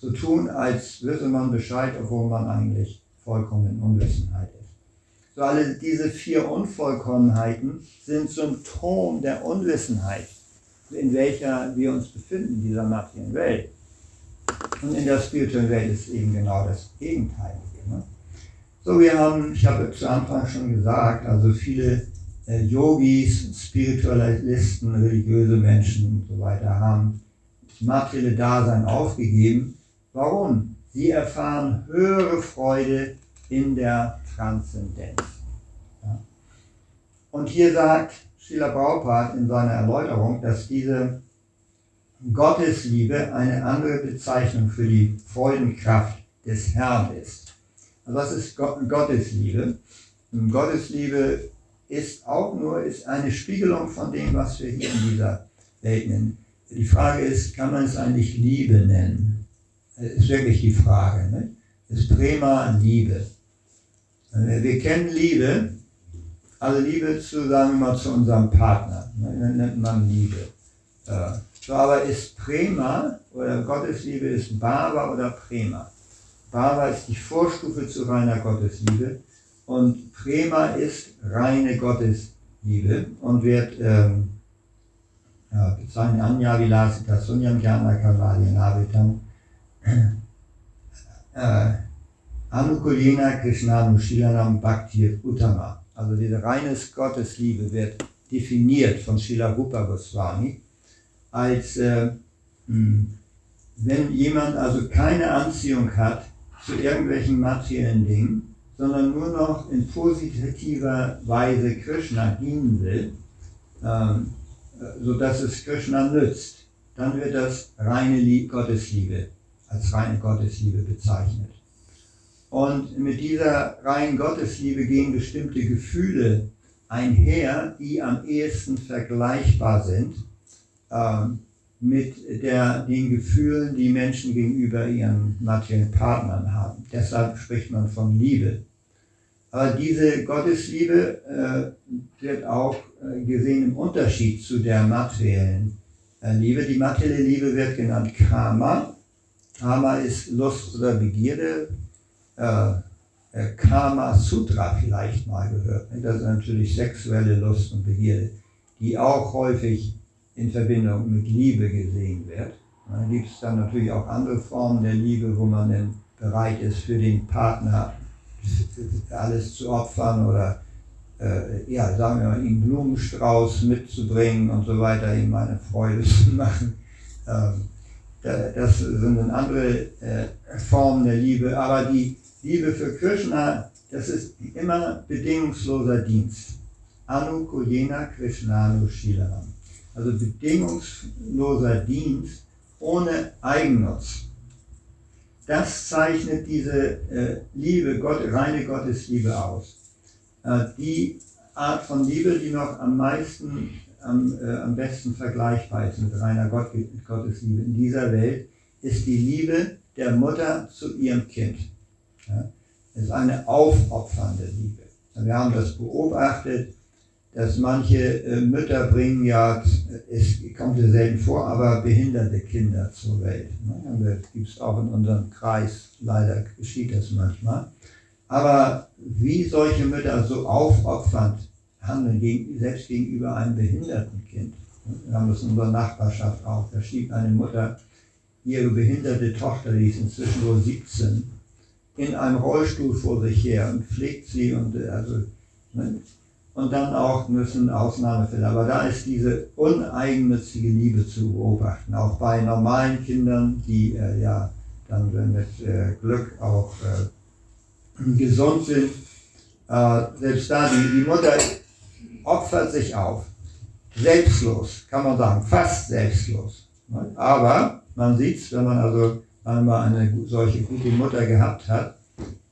so tun, als wisse man Bescheid, obwohl man eigentlich vollkommen in Unwissenheit ist. So alle diese vier Unvollkommenheiten sind Symptom der Unwissenheit in welcher wir uns befinden, in dieser materiellen Welt. Und in der spirituellen Welt ist eben genau das Gegenteil. Ne? So, wir haben, ich habe zu Anfang schon gesagt, also viele äh, Yogis, Spiritualisten, religiöse Menschen und so weiter haben das materielle Dasein aufgegeben. Warum? Sie erfahren höhere Freude in der Transzendenz. Ja? Und hier sagt Srila Prabhupada in seiner Erläuterung, dass diese Gottesliebe eine andere Bezeichnung für die Freudenkraft des Herrn ist. Also was ist Gottesliebe? Gottesliebe ist auch nur ist eine Spiegelung von dem, was wir hier in dieser Welt nennen. Die Frage ist, kann man es eigentlich Liebe nennen? Das ist wirklich die Frage. Ne? Ist Prema Liebe? Wir kennen Liebe, also Liebe zu, sagen wir mal, zu unserem Partner. Ne? nennt man Liebe. So, aber ist Prema oder Gottesliebe ist Bhava oder Prema. Bhava ist die Vorstufe zu reiner Gottesliebe und Prema ist reine Gottesliebe und wird ähm, ja, bezeichnet. Anya Vilasita Sunyam Jnana Kavalya äh, Anukulina Krishnanu Shilanam Bhakti Uttama. Also diese reine Gottesliebe wird definiert von Srila Rupa Goswami als äh, hm, wenn jemand also keine Anziehung hat zu irgendwelchen materiellen Dingen, sondern nur noch in positiver Weise Krishna dienen will, ähm, sodass es Krishna nützt, dann wird das reine Gottesliebe als reine Gottesliebe bezeichnet. Und mit dieser reinen Gottesliebe gehen bestimmte Gefühle einher, die am ehesten vergleichbar sind ähm, mit der, den Gefühlen, die Menschen gegenüber ihren materiellen Partnern haben. Deshalb spricht man von Liebe. Aber diese Gottesliebe äh, wird auch äh, gesehen im Unterschied zu der materiellen äh, Liebe. Die materielle Liebe wird genannt Karma. Karma ist Lust oder Begierde. Äh, äh, Karma Sutra vielleicht mal gehört. Das ist natürlich sexuelle Lust und Begierde, die auch häufig in Verbindung mit Liebe gesehen wird. Dann gibt es dann natürlich auch andere Formen der Liebe, wo man dann bereit ist, für den Partner alles zu opfern oder äh, ja, sagen wir mal, ihm Blumenstrauß mitzubringen und so weiter, ihm eine Freude [laughs] zu machen. Ähm, das sind dann andere äh, Formen der Liebe, aber die Liebe für Krishna, das ist immer bedingungsloser Dienst. Anu Kujena Krishnanu Shilaram also bedingungsloser Dienst ohne Eigennutz. Das zeichnet diese äh, Liebe, Gott, reine Gottesliebe aus. Äh, die Art von Liebe, die noch am meisten, am, äh, am besten vergleichbar ist mit reiner Gott, Gottesliebe in dieser Welt, ist die Liebe der Mutter zu ihrem Kind. Ja? Es ist eine aufopfernde Liebe. Wir haben das beobachtet dass manche äh, Mütter bringen ja, es kommt ja selten vor, aber behinderte Kinder zur Welt. Ne? Das gibt es auch in unserem Kreis, leider geschieht das manchmal. Aber wie solche Mütter so aufopfernd handeln, selbst gegenüber einem behinderten Kind. Ne? Wir haben das in unserer Nachbarschaft auch. Da schiebt eine Mutter ihre behinderte Tochter, die ist inzwischen wohl 17, in einem Rollstuhl vor sich her und pflegt sie und äh, also ne? Und dann auch müssen Ausnahmefälle. Aber da ist diese uneigennützige Liebe zu beobachten, auch bei normalen Kindern, die äh, ja dann mit äh, Glück auch äh, [clears throat] gesund sind. Äh, selbst da, die, die Mutter opfert sich auf. Selbstlos, kann man sagen, fast selbstlos. Aber man sieht es, wenn man also einmal eine solche gute Mutter gehabt hat,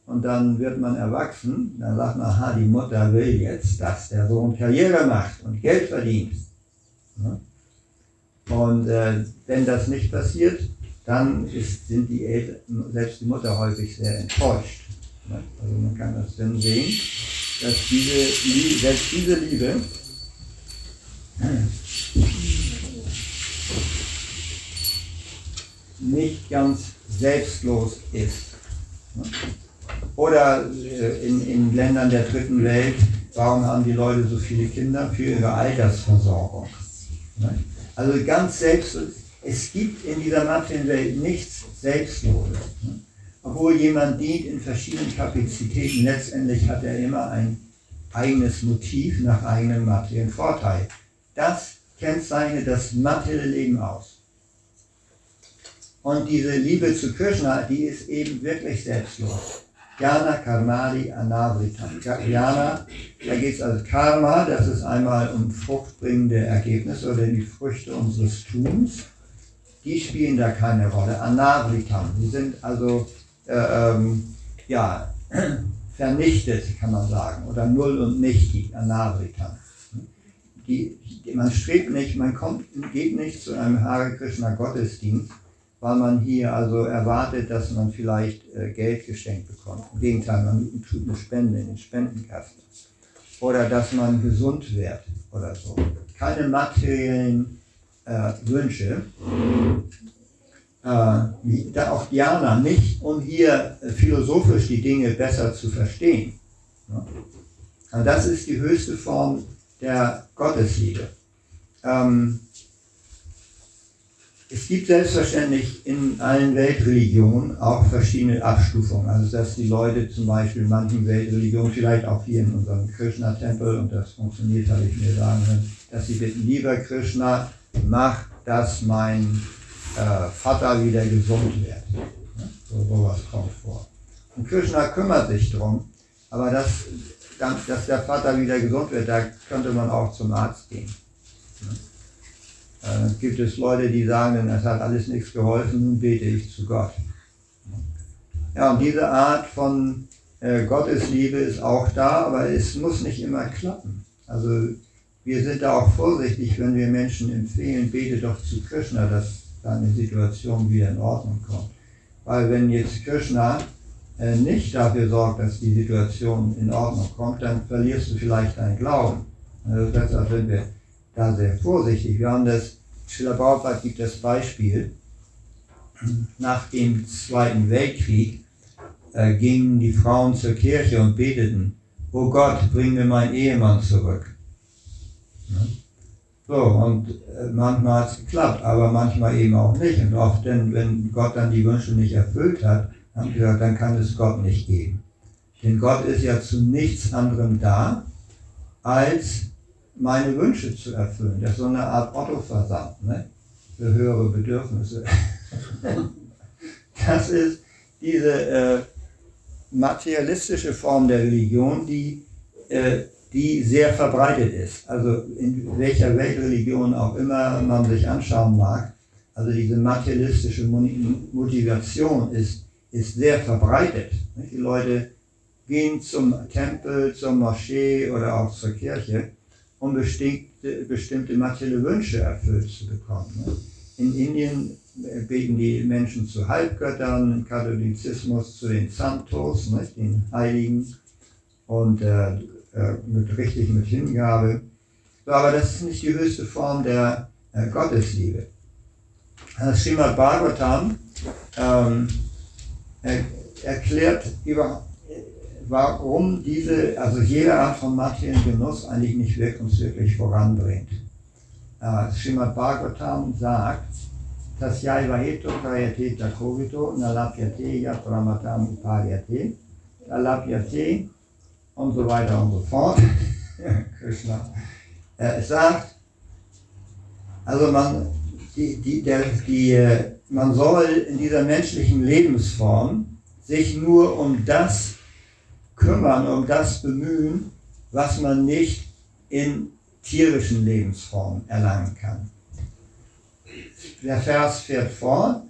und dann wird man erwachsen, dann sagt man, aha, die Mutter will jetzt, dass der Sohn Karriere macht und Geld verdient. Und äh, wenn das nicht passiert, dann ist, sind die Eltern, selbst die Mutter häufig sehr enttäuscht. Also man kann das dann sehen, dass diese selbst diese Liebe nicht ganz selbstlos ist. Oder äh, in, in Ländern der dritten Welt, warum haben die Leute so viele Kinder? Für ihre Altersversorgung. Ne? Also ganz selbstlos, es gibt in dieser materiellen Welt nichts Selbstloses. Ne? Obwohl jemand dient in verschiedenen Kapazitäten, letztendlich hat er immer ein eigenes Motiv nach eigenem materiellen Vorteil. Das kennzeichnet das materielle Leben aus. Und diese Liebe zu Krishna, die ist eben wirklich selbstlos. Jnana Karmali Anavritam. Jnana, da geht es also Karma, das ist einmal um fruchtbringende Ergebnisse oder die Früchte unseres Tuns. Die spielen da keine Rolle. Anavritam, die sind also äh, ähm, ja, [clears throat] vernichtet, kann man sagen, oder null und nichtig, Anavritam. Die, die, man strebt nicht, man kommt, geht nicht zu einem Hare Krishna Gottesdienst, weil man hier also erwartet, dass man vielleicht äh, Geld geschenkt bekommt. Im Gegenteil, man tut eine Spende in den Spendenkasten. Oder dass man gesund wird oder so. Keine materiellen äh, Wünsche. Äh, auch Diana nicht, um hier äh, philosophisch die Dinge besser zu verstehen. Ja. Und das ist die höchste Form der Gottesliebe. Ähm, es gibt selbstverständlich in allen Weltreligionen auch verschiedene Abstufungen. Also dass die Leute zum Beispiel in manchen Weltreligionen, vielleicht auch hier in unserem Krishna-Tempel, und das funktioniert, habe ich mir sagen können, dass sie bitten, lieber Krishna, mach, dass mein äh, Vater wieder gesund wird. So, sowas kommt vor. Und Krishna kümmert sich darum, aber das, dass der Vater wieder gesund wird, da könnte man auch zum Arzt gehen. Äh, gibt es Leute, die sagen, es hat alles nichts geholfen, nun bete ich zu Gott. Ja, und diese Art von äh, Gottesliebe ist auch da, aber es muss nicht immer klappen. Also wir sind da auch vorsichtig, wenn wir Menschen empfehlen, bete doch zu Krishna, dass deine Situation wieder in Ordnung kommt. Weil wenn jetzt Krishna äh, nicht dafür sorgt, dass die Situation in Ordnung kommt, dann verlierst du vielleicht deinen Glauben. Also deshalb sind wir da sehr vorsichtig. Wir haben das, Schiller Baupart gibt das Beispiel, nach dem Zweiten Weltkrieg äh, gingen die Frauen zur Kirche und beteten, oh Gott, bring mir meinen Ehemann zurück. Ne? So, und äh, manchmal hat es geklappt, aber manchmal eben auch nicht. Und oft, denn, wenn Gott dann die Wünsche nicht erfüllt hat, haben wir gesagt, dann kann es Gott nicht geben. Denn Gott ist ja zu nichts anderem da, als meine Wünsche zu erfüllen. Das ist so eine Art Otto-Versand ne? für höhere Bedürfnisse. [laughs] das ist diese äh, materialistische Form der Religion, die, äh, die sehr verbreitet ist. Also in welcher Weltreligion auch immer man sich anschauen mag. Also diese materialistische Motivation ist, ist sehr verbreitet. Die Leute gehen zum Tempel, zur Moschee oder auch zur Kirche um bestimmte, bestimmte materielle Wünsche erfüllt zu bekommen. Ne? In Indien äh, beten die Menschen zu Halbgöttern, im Katholizismus zu den Santos, ne, den Heiligen, und äh, äh, mit, richtig mit Hingabe. So, aber das ist nicht die höchste Form der äh, Gottesliebe. Srimad Bhagavatam ähm, er, erklärt über, warum diese, also jede Art von materiellen Genuss eigentlich nicht wirklich, uns wirklich voranbringt. Äh, Srimad Bhagavatam sagt, dass Yaivaheto Kayate Takovito Nalapyate Yatramatam Uparyate Nalapyate und so weiter und so fort. [laughs] Krishna. Er sagt, also man, die, die, der, die, äh, man soll in dieser menschlichen Lebensform sich nur um das kümmern, um das bemühen, was man nicht in tierischen Lebensformen erlangen kann. Der Vers fährt fort,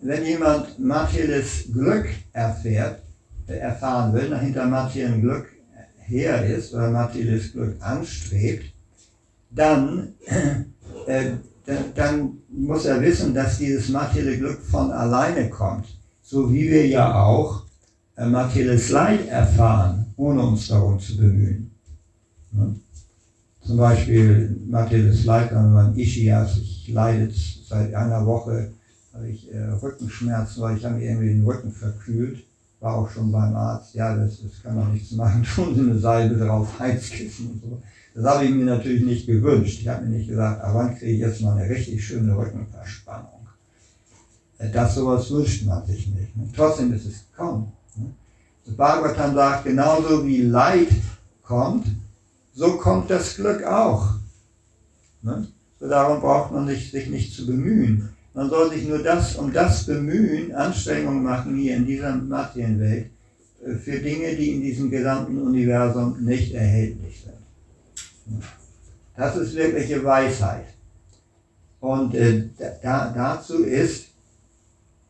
wenn jemand materielles Glück erfährt, äh, erfahren will, dahinter materiellen Glück her ist oder materielles Glück anstrebt, dann, [clears throat] äh, dann muss er wissen, dass dieses materielle Glück von alleine kommt. So wie wir ja auch materielles Leid erfahren, ohne uns darum zu bemühen. Zum Beispiel materielles Leid, wenn man Ischias, ich leide seit einer Woche, habe ich äh, Rückenschmerzen, weil ich habe irgendwie den Rücken verkühlt, war auch schon beim Arzt, ja, das, das kann man nichts machen, [laughs] tun Sie eine Salbe drauf, Heizkissen und so. Das habe ich mir natürlich nicht gewünscht. Ich habe mir nicht gesagt, aber wann kriege ich jetzt mal eine richtig schöne Rückenverspannung? Äh, das sowas wünscht man sich nicht. Trotzdem ist es gekommen. Bhagavatam sagt, genauso wie Leid kommt, so kommt das Glück auch. Ne? So darum braucht man sich, sich nicht zu bemühen. Man soll sich nur das um das bemühen, Anstrengungen machen hier in dieser Materienwelt, äh, für Dinge, die in diesem gesamten Universum nicht erhältlich sind. Das ist wirkliche Weisheit. Und äh, da, dazu ist,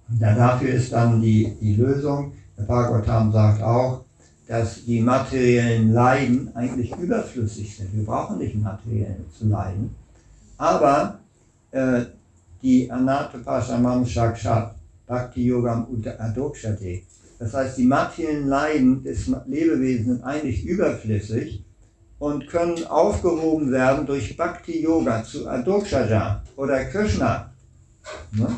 da, dafür ist dann die, die Lösung, der Bhagavatam sagt auch, dass die materiellen Leiden eigentlich überflüssig sind. Wir brauchen nicht materiell zu leiden. Aber äh, die Anatapashamam Shakshat Bhakti Yogam Adokshate, das heißt, die materiellen Leiden des Lebewesens sind eigentlich überflüssig und können aufgehoben werden durch Bhakti Yoga zu Adokshaja oder Krishna. Ne?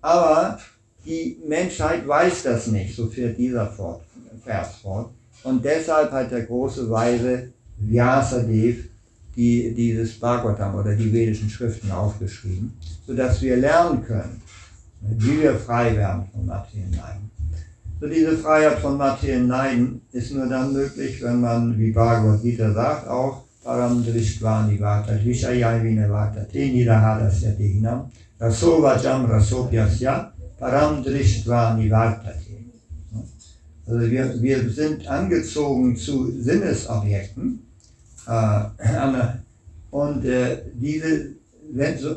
Aber die Menschheit weiß das nicht, so fährt dieser fort, Vers fort. Und deshalb hat der große Weise Vyasadev die, dieses Bhagavatam oder die vedischen Schriften aufgeschrieben, sodass wir lernen können, wie wir frei werden von materiellen Leiden. So diese Freiheit von materiellen Leiden ist nur dann möglich, wenn man, wie Bhagavad Gita sagt, auch Param Dristvani Vata Vishayayvine Vata Tenidahadasya Dehinam Rasovajam Rasopyasya Param Dristvani Vartate. Also wir, wir sind angezogen zu Sinnesobjekten äh, und äh, diese, wenn so,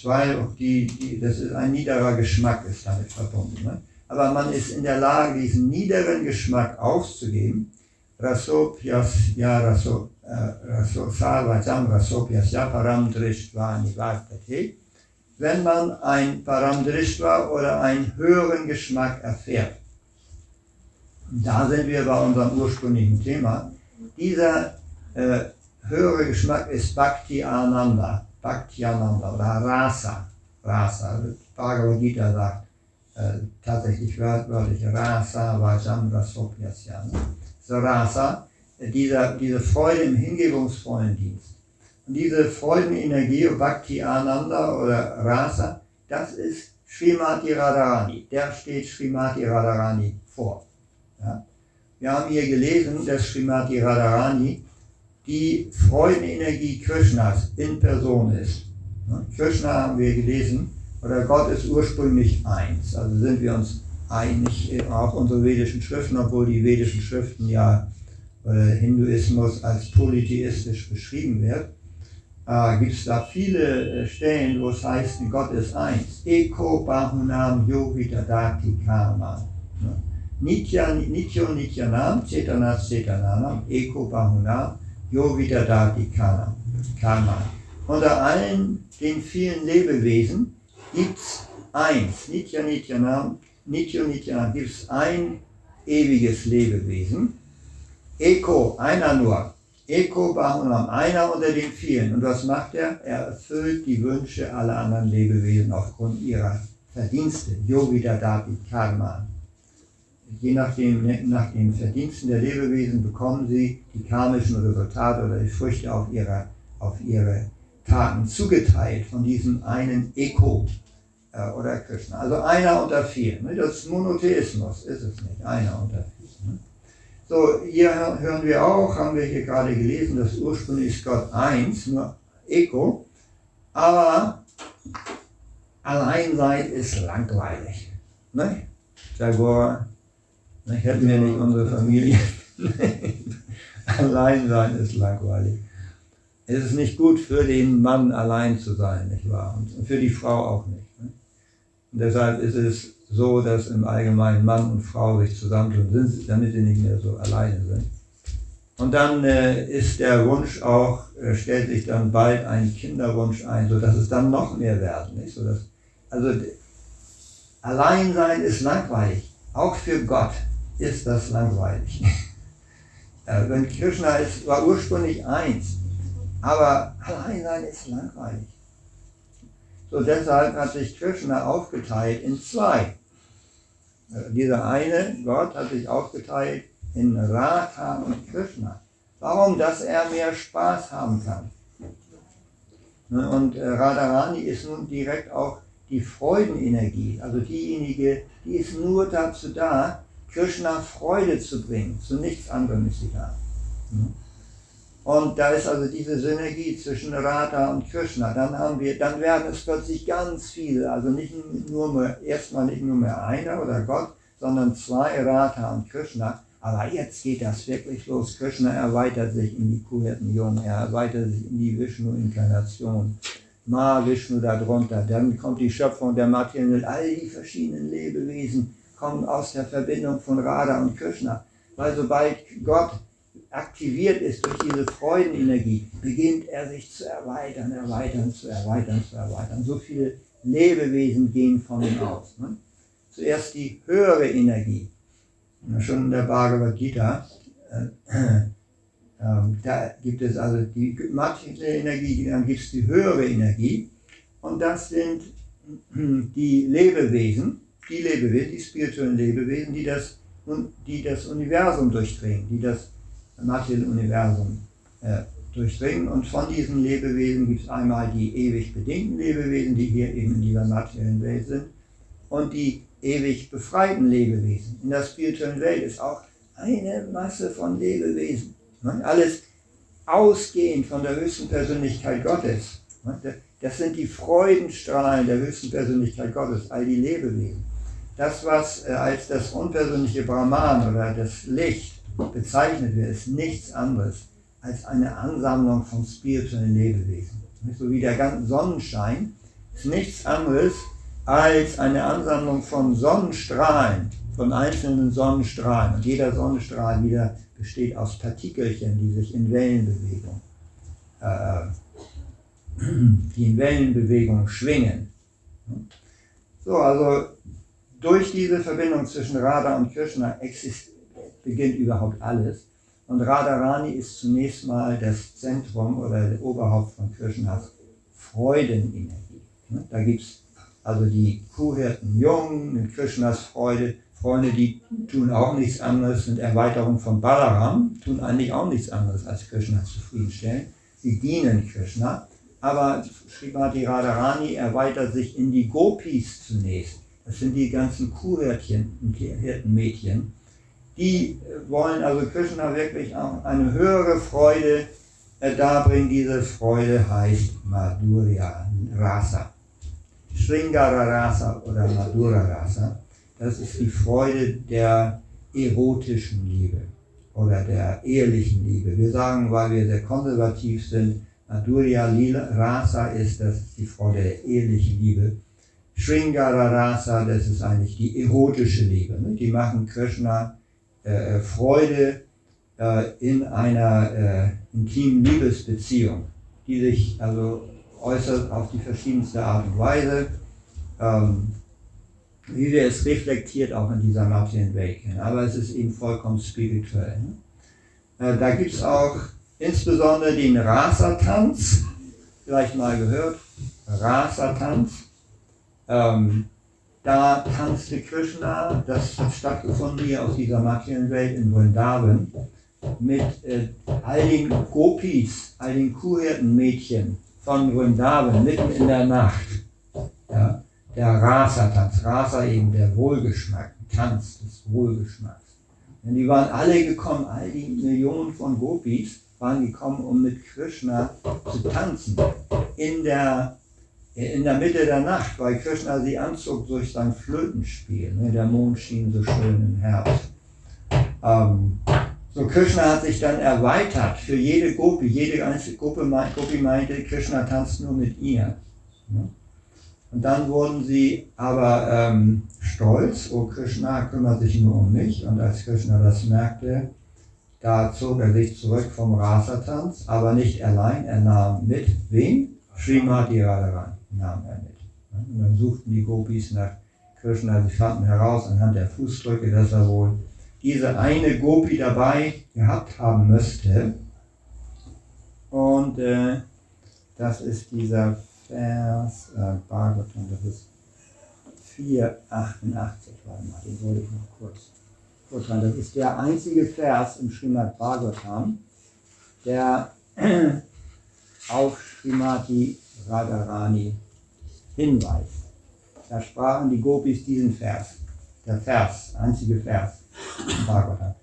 zwei, die, die, das ist ein niederer Geschmack ist damit verbunden. Ne? aber man ist in der Lage, diesen niederen Geschmack aufzugeben. Rasopyas ya raso, äh, raso, sarvajam rasopyas ya paramdrishtva nivartate. Wenn man ein Paramdrishtva oder einen höheren Geschmack erfährt. Da sind wir bei unserem ursprünglichen Thema. Dieser äh, höhere Geschmack ist Bhakti Ananda, Bhakti Ananda oder Rasa. Rasa. Bhagavad Gita sagt, äh, tatsächlich wörtlich Rasa Vajam Rasopyasya. So Rasa, dieser, diese Freude im hingebungsvollen Dienst. Und diese Freudenenergie, Bhakti Ananda oder Rasa, das ist Srimati Radharani. Der steht Srimati Radharani vor. Ja. Wir haben hier gelesen, dass Srimati Radharani die Freudenenergie Krishnas in Person ist. Krishna haben wir gelesen, oder Gott ist ursprünglich eins. Also sind wir uns einig, auch unsere vedischen Schriften, obwohl die vedischen Schriften ja äh, Hinduismus als polytheistisch beschrieben wird, äh, gibt es da viele äh, Stellen, wo es heißt, Gott ist eins. Eko Bahunam Yovidadati Karma. Nitya, Nityo Nityanam, Chetanas Chetananam, Eko Bahunam Yovidadati Karma. Unter allen den vielen Lebewesen gibt es eins, Nitya Nityanam, Nitya Nityanam, gibt es ein ewiges Lebewesen. Eko, einer nur. Eko Bahunam, einer unter den vielen. Und was macht er? Er erfüllt die Wünsche aller anderen Lebewesen aufgrund ihrer Verdienste. Yogida Dati Karma. Je nachdem, nach den Verdiensten der Lebewesen bekommen sie die karmischen Resultate oder die Früchte auf ihre, auf ihre Taten zugeteilt von diesem einen Eko äh, oder Krishna. Also einer unter vier. Ne? Das Monotheismus ist es nicht, einer unter vier. Ne? So, hier hören wir auch, haben wir hier gerade gelesen, dass ursprünglich Gott eins, nur Ego, aber Alleinsein ist langweilig. Ne? Tagore, ne? hätten wir nicht unsere Familie. [laughs] Alleinsein ist langweilig. Es ist nicht gut für den Mann allein zu sein, nicht wahr? Und für die Frau auch nicht. Und deshalb ist es so, dass im Allgemeinen Mann und Frau sich zusammentun, sind, damit sie nicht mehr so alleine sind. Und dann äh, ist der Wunsch auch, äh, stellt sich dann bald ein Kinderwunsch ein, sodass es dann noch mehr werden. Nicht? So dass, also Alleinsein ist langweilig. Auch für Gott ist das langweilig. [laughs] äh, wenn Krishna ist, war ursprünglich eins, aber Alleinsein ist langweilig. So deshalb hat sich Krishna aufgeteilt in zwei. Äh, dieser eine Gott hat sich aufgeteilt in Radha und Krishna. Warum? Dass er mehr Spaß haben kann. Ne, und äh, Radharani ist nun direkt auch die Freudenenergie, also diejenige, die ist nur dazu da, Krishna Freude zu bringen. Zu nichts anderem ist sie da. Und da ist also diese Synergie zwischen Radha und Krishna. Dann haben wir, dann werden es plötzlich ganz viele, also nicht nur mehr, erstmal nicht nur mehr einer oder Gott, sondern zwei, Radha und Krishna. Aber jetzt geht das wirklich los. Krishna erweitert sich in die Kuhhirtenjungen, er erweitert sich in die Vishnu-Inkarnation. Ma Vishnu darunter. Dann kommt die Schöpfung der Materien. All die verschiedenen Lebewesen kommen aus der Verbindung von Radha und Krishna. Weil sobald Gott aktiviert ist durch diese Freudenenergie, beginnt er sich zu erweitern, erweitern, zu erweitern, zu erweitern. So viele Lebewesen gehen von ihm aus. Ne? Zuerst die höhere Energie. Schon in der Bhagavad Gita, äh, äh, da gibt es also die materielle Energie, dann gibt es die höhere Energie. Und das sind die Lebewesen, die Lebewesen, die spirituellen Lebewesen, die das, die das Universum durchdringen, die das materielle Universum äh, durchdringen. Und von diesen Lebewesen gibt es einmal die ewig bedingten Lebewesen, die hier eben in dieser materiellen Welt sind, und die ewig befreiten Lebewesen. In der spirituellen Welt ist auch eine Masse von Lebewesen. Ne? Alles ausgehend von der höchsten Persönlichkeit Gottes. Ne? Das sind die Freudenstrahlen der höchsten Persönlichkeit Gottes, all die Lebewesen. Das, was äh, als das unpersönliche Brahman oder das Licht bezeichnet wird, ist nichts anderes als eine Ansammlung von spirituellen Lebewesen. So wie der ganze Sonnenschein ist nichts anderes als eine Ansammlung von Sonnenstrahlen, von einzelnen Sonnenstrahlen. Und jeder Sonnenstrahl wieder besteht aus Partikelchen, die sich in Wellenbewegung, äh, [clears throat] die in Wellenbewegung schwingen. So, also durch diese Verbindung zwischen Radha und Krishna beginnt überhaupt alles. Und Radharani ist zunächst mal das Zentrum oder der Oberhaupt von Krishnas Freudenenergie. Da gibt es also die Kuhhirten Jungen mit Krishnas Freude, Freunde, die tun auch nichts anderes, sind Erweiterung von Balaram, tun eigentlich auch nichts anderes als Krishna zufriedenstellen. Sie dienen Krishna, aber Srimati Radharani erweitert sich in die Gopis zunächst. Das sind die ganzen Kuhhirten, Hirtenmädchen. Die wollen also Krishna wirklich auch eine höhere Freude darbringen. Diese Freude heißt Madhurya Rasa. Sringara Rasa oder Madhura Rasa, das ist die Freude der erotischen Liebe oder der ehelichen Liebe. Wir sagen, weil wir sehr konservativ sind, Madhurya Rasa ist, das ist die Freude der ehelichen Liebe. Sringara Rasa, das ist eigentlich die erotische Liebe. Ne? Die machen Krishna äh, Freude äh, in einer äh, intimen Liebesbeziehung, die sich also äußert auf die verschiedenste Art und Weise, ähm, wie wir es reflektiert auch in dieser materiellen Welt. Aber es ist eben vollkommen spirituell. Ne? Äh, da gibt es auch insbesondere den Rasa-Tanz, vielleicht mal gehört, Rasa-Tanz. Ähm, da tanzte Krishna, das hat stattgefunden hier aus dieser materiellen Welt in Vrindavan, mit äh, all den Gopis, all den Kuhhirtenmädchen von Vrindavan mitten in der Nacht. Ja, der Rasa-Tanz, Rasa eben der Wohlgeschmack, Tanz des Wohlgeschmacks. Denn die waren alle gekommen, all die Millionen von Gopis waren gekommen, um mit Krishna zu tanzen. In der, in der Mitte der Nacht, weil Krishna sie anzog durch sein Flötenspiel. Ne? Der Mond schien so schön im Herbst. Ähm, so, Krishna hat sich dann erweitert für jede Gopi. Jede einzelne Gruppe, Gopi meinte, Krishna tanzt nur mit ihr. Und dann wurden sie aber ähm, stolz, oh Krishna kümmert sich nur um mich. Und als Krishna das merkte, da zog er sich zurück vom Rasatanz, aber nicht allein. Er nahm mit, wen? Srimati Radharan nahm er mit. Und dann suchten die Gopis nach Krishna, sie fanden heraus anhand der Fußdrücke, dass er wohl diese eine Gopi dabei gehabt haben müsste. Und äh, das ist dieser Vers, äh, Bhagavatam, das ist 488, warte mal, den wollte ich noch kurz vortragen. Das ist der einzige Vers im Srimad Bhagavatam, der [clears throat] auf Srimati Radharani hinweist. Da sprachen die Gopis diesen Vers, der Vers, einzige Vers. Bhagavatam.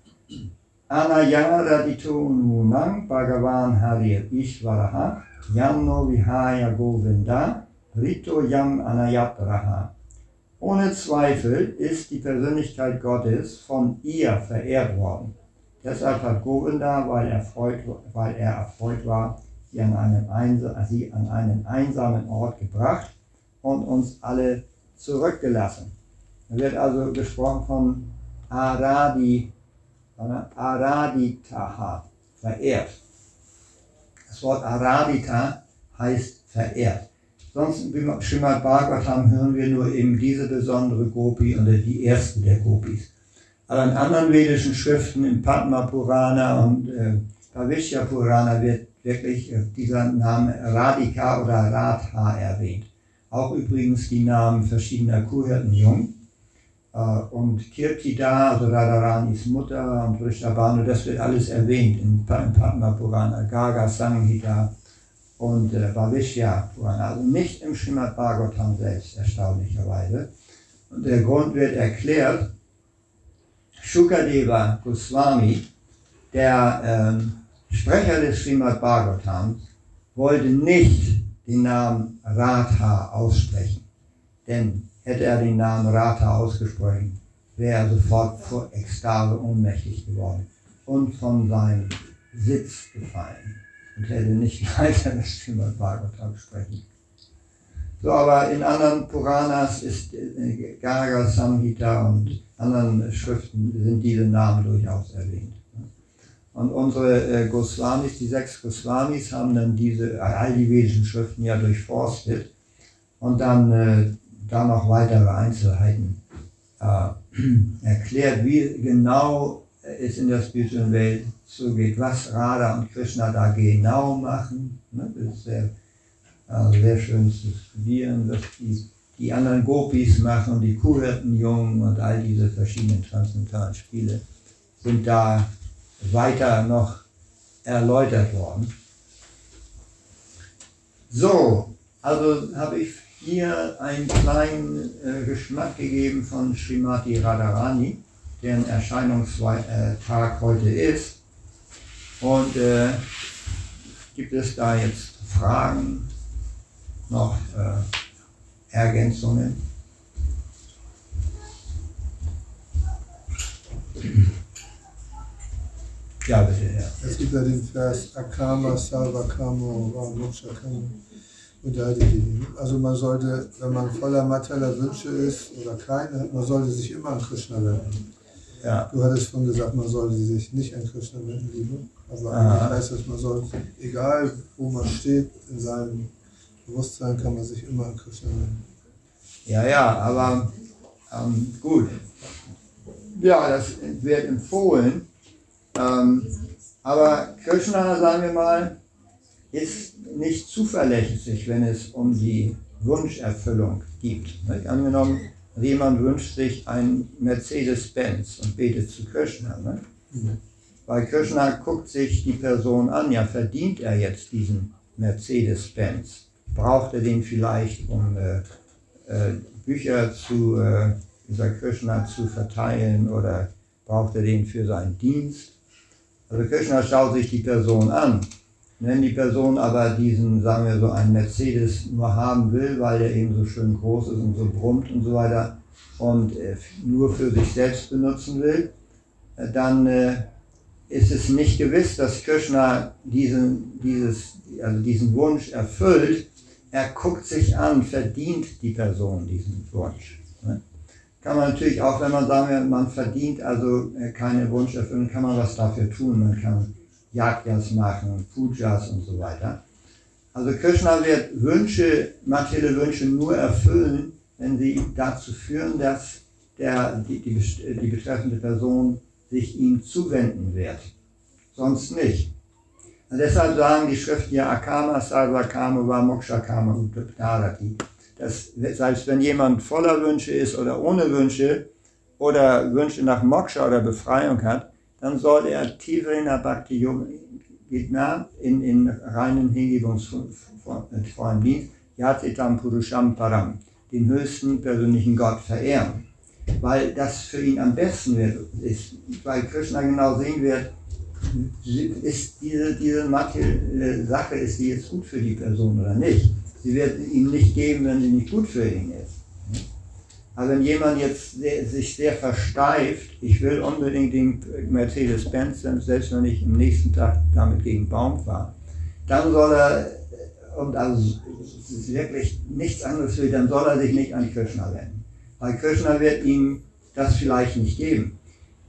Anayaradito nunang Bhagavan Harir Ishvaraha Yamno Vihaya Govinda Rito Yam Anayatraha Ohne Zweifel ist die Persönlichkeit Gottes von ihr verehrt worden. Deshalb hat Govinda, weil er, freut, weil er erfreut war, sie an, einen, sie an einen einsamen Ort gebracht und uns alle zurückgelassen. Da wird also gesprochen von Aradi, Araditaha, verehrt. Das Wort Aradita heißt verehrt. Sonst im Srimad Bhagavatam hören wir nur eben diese besondere Gopi oder die erste der Gopis. Aber in anderen vedischen Schriften, im Padma Purana und äh, Bhavishya Purana wird wirklich äh, dieser Name Radhika oder Radha erwähnt. Auch übrigens die Namen verschiedener Kuhhirtenjungen. Äh, und Kirtida, also Radharanis Mutter und Vrishabhanu, das wird alles erwähnt in Padma Purana, Gaga, Sanghita, und äh, Bhavishya Purana, also nicht im Srimad Bhagavatam selbst, erstaunlicherweise. Und der Grund wird erklärt, Shukadeva Goswami, der ähm, Sprecher des Srimad Bhagavatams, wollte nicht den Namen Radha aussprechen. Denn hätte er den Namen Radha ausgesprochen, wäre er sofort vor Ekstase ohnmächtig geworden und von seinem Sitz gefallen und hätte nicht [laughs] weiter das Srimad Bhagavatam sprechen. So, aber in anderen Puranas ist äh, Gaga Samhita und anderen Schriften sind diese Namen durchaus erwähnt. Und unsere äh, Goswamis, die sechs Goswamis, haben dann diese all die vedischen Schriften ja durchforstet und dann äh, da noch weitere Einzelheiten äh, [clears throat] erklärt, wie genau es in der spirituellen Welt zugeht, was Radha und Krishna da genau machen. Ne? Das ist sehr, also sehr schön zu studieren, was die, die anderen Gopis machen, die Kuhhirtenjungen und all diese verschiedenen transzendentalen Spiele sind da weiter noch erläutert worden. So, also habe ich hier einen kleinen äh, Geschmack gegeben von Srimati Radharani, deren Erscheinungstag heute ist. Und äh, gibt es da jetzt Fragen, noch äh, Ergänzungen? Ja, bitte, ja. Es gibt ja den Vers Akama, Sarvakama, Mokshakama. Also man sollte, wenn man voller materieller Wünsche ist oder keine man sollte sich immer an Krishna wenden. Ja. Du hattest schon gesagt, man sollte sich nicht an Krishna wenden, liebe. Aber eigentlich heißt das, man soll, egal wo man steht, in seinem Bewusstsein kann man sich immer an Krishna wenden. Ja, ja, aber ähm, gut. Ja, das wird empfohlen. Ähm, aber Krishna, sagen wir mal, ist nicht zuverlässig, wenn es um die Wunscherfüllung geht. Angenommen, jemand wünscht sich ein Mercedes-Benz und betet zu Krishna. Ne? Mhm. Krishna guckt sich die Person an, ja, verdient er jetzt diesen Mercedes-Benz? Braucht er den vielleicht, um äh, äh, Bücher zu, äh, dieser Krishna zu verteilen oder braucht er den für seinen Dienst? Also Krishna schaut sich die Person an. Wenn die Person aber diesen, sagen wir so, einen Mercedes nur haben will, weil der eben so schön groß ist und so brummt und so weiter und äh, nur für sich selbst benutzen will, äh, dann äh, ist es nicht gewiss, dass Krishna diesen, dieses, also diesen Wunsch erfüllt. Er guckt sich an, verdient die Person diesen Wunsch. Kann man natürlich auch, wenn man sagen man verdient also äh, keine Wunscherfüllung, kann man was dafür tun. Man kann Yajnas machen, Pujas und so weiter. Also Krishna wird Wünsche, materielle Wünsche nur erfüllen, wenn sie dazu führen, dass der, die, die, die betreffende Person sich ihm zuwenden wird. Sonst nicht. Und deshalb sagen die Schriften ja Akama, Sarvakama, Va Mokshakama und Dharati. Dass selbst wenn jemand voller Wünsche ist oder ohne Wünsche oder Wünsche nach Moksha oder Befreiung hat, dann soll er Tivrena Bhakti Yogna in, in reinen Hingebungsvollen Dienst, Yatitam Purusham Param, den höchsten persönlichen Gott verehren weil das für ihn am besten ist, weil Krishna genau sehen wird, ist diese, diese materielle Sache, ist die jetzt gut für die Person oder nicht. Sie wird ihm nicht geben, wenn sie nicht gut für ihn ist. Also wenn jemand jetzt sehr, sich sehr versteift, ich will unbedingt den Mercedes-Benz, selbst wenn ich am nächsten Tag damit gegen Baum fahre, dann soll er, und also wirklich nichts anderes will, dann soll er sich nicht an Krishna wenden. Weil Krishna wird ihm das vielleicht nicht geben.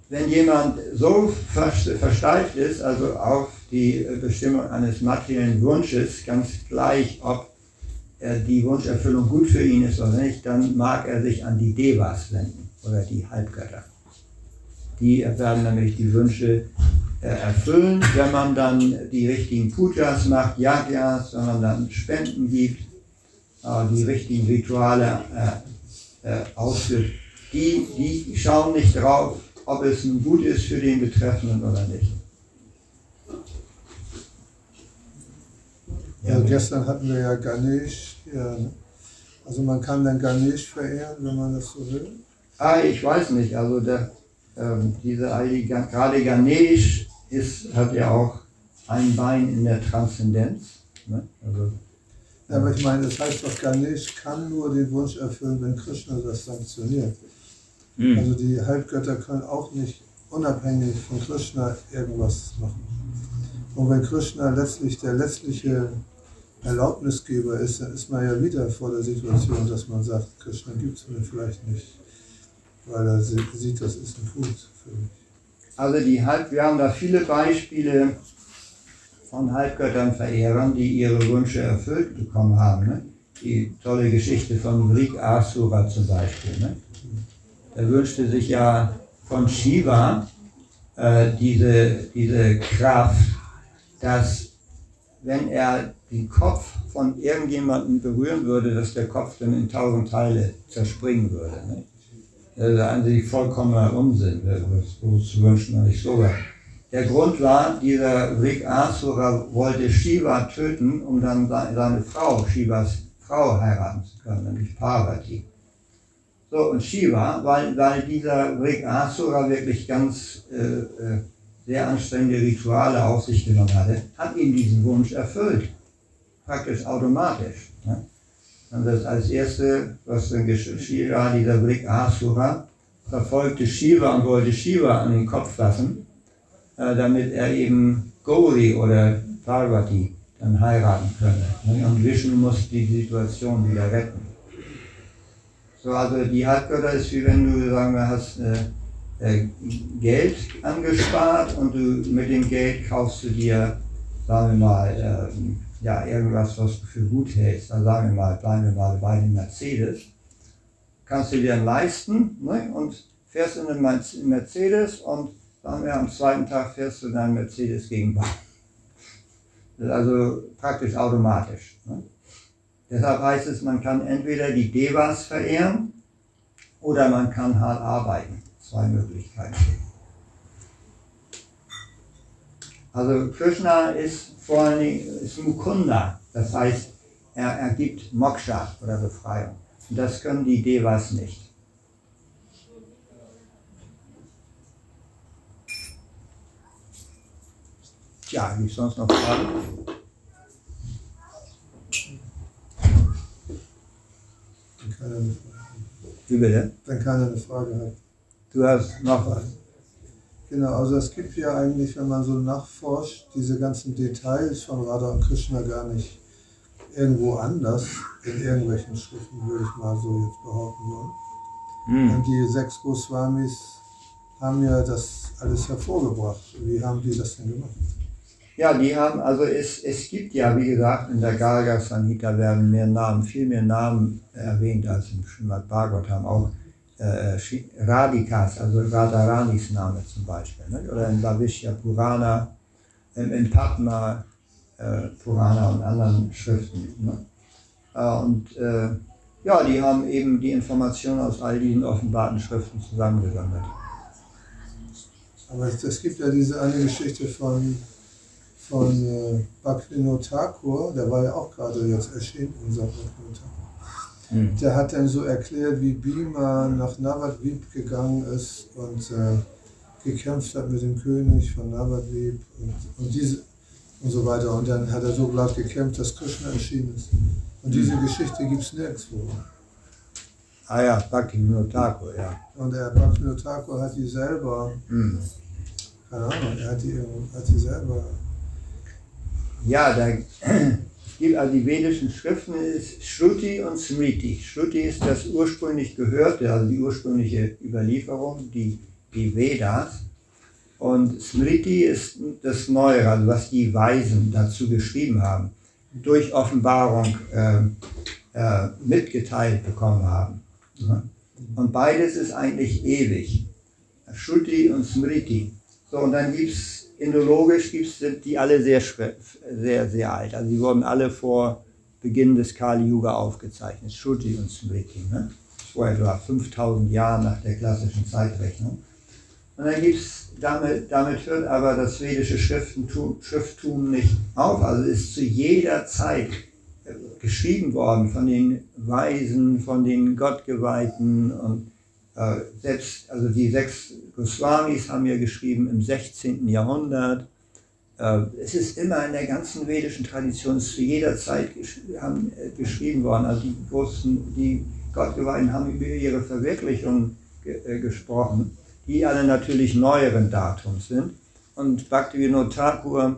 Wenn jemand so versteift ist, also auf die Bestimmung eines materiellen Wunsches, ganz gleich, ob die Wunscherfüllung gut für ihn ist oder nicht, dann mag er sich an die Devas wenden oder die Halbgötter. Die werden nämlich die Wünsche äh, erfüllen, wenn man dann die richtigen Pujas macht, Yagyas, wenn man dann Spenden gibt, äh, die richtigen Rituale äh, ausführt. Die, die schauen nicht drauf, ob es nun gut ist für den Betreffenden oder nicht. Ja, gestern hatten wir ja Ganesh. Ja, also man kann dann Ganesh verehren, wenn man das so will. Ah, ich weiß nicht. Also der, ähm, diese gerade Ganesh ist, hat ja auch ein Bein in der Transzendenz. Ne? Also, ja, aber ich meine, das heißt doch, Ganesh kann nur den Wunsch erfüllen, wenn Krishna das sanktioniert. Mhm. Also die Halbgötter können auch nicht unabhängig von Krishna irgendwas machen. Und wenn Krishna letztlich der letztliche Erlaubnisgeber ist, dann ist man ja wieder vor der Situation, dass man sagt, Krishna gibt es mir vielleicht nicht, weil er sieht, das ist ein Fluch für mich. Also die Halb, wir haben da viele Beispiele von Halbgöttern-Verehrern, die ihre Wünsche erfüllt bekommen haben. Ne? Die tolle Geschichte von Rik Asura zum Beispiel. Ne? Er wünschte sich ja von Shiva äh, diese, diese Kraft, dass wenn er den Kopf von irgendjemandem berühren würde, dass der Kopf dann in tausend Teile zerspringen würde. Ne? Das ist sich vollkommener Unsinn. Wozu wünscht man sich sowas? Der Grund war, dieser Rik Asura wollte Shiva töten, um dann seine Frau, Shivas Frau heiraten zu können, nämlich Parvati. So, und Shiva, weil, weil dieser Rik Asura wirklich ganz äh, äh, sehr anstrengende Rituale auf sich genommen hatte, hat ihm diesen Wunsch erfüllt praktisch automatisch. Ne? Und das als erste, was dann Shiva, dieser Blick Asura, verfolgte Shiva und wollte Shiva an den Kopf fassen, äh, damit er eben Gauri oder Parvati dann heiraten könne. Ne? Und Vishnu muss die Situation wieder retten. So, also die Halbgötter ist wie wenn du, sagen wir, hast äh, äh, Geld angespart und du mit dem Geld kaufst du dir, sagen wir mal, äh, ja, irgendwas, was du für gut hältst, dann sagen wir mal, bleiben wir mal bei dem Mercedes, kannst du dir leisten ne? und fährst in den Mercedes und sagen wir, am zweiten Tag fährst du deinen Mercedes gegen Baum. Also praktisch automatisch. Ne? Deshalb heißt es, man kann entweder die Devas verehren oder man kann hart arbeiten. Zwei Möglichkeiten. Also Krishna ist vor allen Dingen ist Mukunda, das heißt, er, er gibt Moksha oder Befreiung. Und das können die Devas nicht. Tja, gibt es sonst noch Fragen? Wie bitte? Wenn keiner eine Frage hat. Du hast noch was. Genau, also es gibt ja eigentlich, wenn man so nachforscht, diese ganzen Details von Radha und Krishna gar nicht irgendwo anders in irgendwelchen Schriften, würde ich mal so jetzt behaupten wollen. Mhm. Und die sechs Goswamis haben ja das alles hervorgebracht. Wie haben die das denn gemacht? Ja, die haben, also es, es gibt ja, wie gesagt, in der Garga Sanhita werden mehr Namen, viel mehr Namen erwähnt als im Srimad Bhagavatam auch äh, Radikas, also Radharanis Name zum Beispiel, ne? oder in Bhavishya Purana, in, in Padma äh, Purana und anderen Schriften. Ne? Äh, und äh, ja, die haben eben die Informationen aus all diesen offenbarten Schriften zusammengesammelt. Aber es, es gibt ja diese eine Geschichte von, von äh, Bhaktivinoda Thakur, der war ja auch gerade jetzt erschienen, unser Bhaktivinoda Thakur. Mhm. Der hat dann so erklärt, wie Bima nach Navadvip gegangen ist und äh, gekämpft hat mit dem König von Navadvip und, und, diese, und so weiter. Und dann hat er so laut gekämpft, dass Krishna erschienen ist. Und diese mhm. Geschichte gibt es nirgendwo. Ah ja, Bhaktivinoda Thakur, ja. Und der Bhaktivinoda Thakur hat die selber, Hm. keine Ahnung, er hat die, hat die selber, Ja, da gibt also die vedischen Schriften ist Shruti und Smriti. Shruti ist das ursprünglich Gehörte, also die ursprüngliche Überlieferung, die, die Vedas. Und Smriti ist das Neue, also was die Weisen dazu geschrieben haben, durch Offenbarung äh, äh, mitgeteilt bekommen haben. Und beides ist eigentlich ewig. Shruti und Smriti. So, und dann gibt es indologisch gibt's, sind die alle sehr, sehr, sehr alt. Also die wurden alle vor Beginn des Kali Yuga aufgezeichnet, Shruti und Smriti. Ne? Vor etwa 5000 Jahren nach der klassischen Zeitrechnung. Und dann gibt's, damit, damit hört aber das vedische Schriftentum, Schrifttum nicht auf. Also ist zu jeder Zeit äh, geschrieben worden von den Weisen, von den Gottgeweihten und äh, selbst, also die sechs Goswamis haben ja geschrieben im 16. Jahrhundert. Äh, es ist immer in der ganzen vedischen Tradition zu jeder Zeit gesch haben, äh, geschrieben worden. Also die großen, die Gottgeweihten haben über ihre Verwirklichung ge äh, gesprochen, die alle natürlich neueren Datums sind. Und Bhaktivinoda Thakur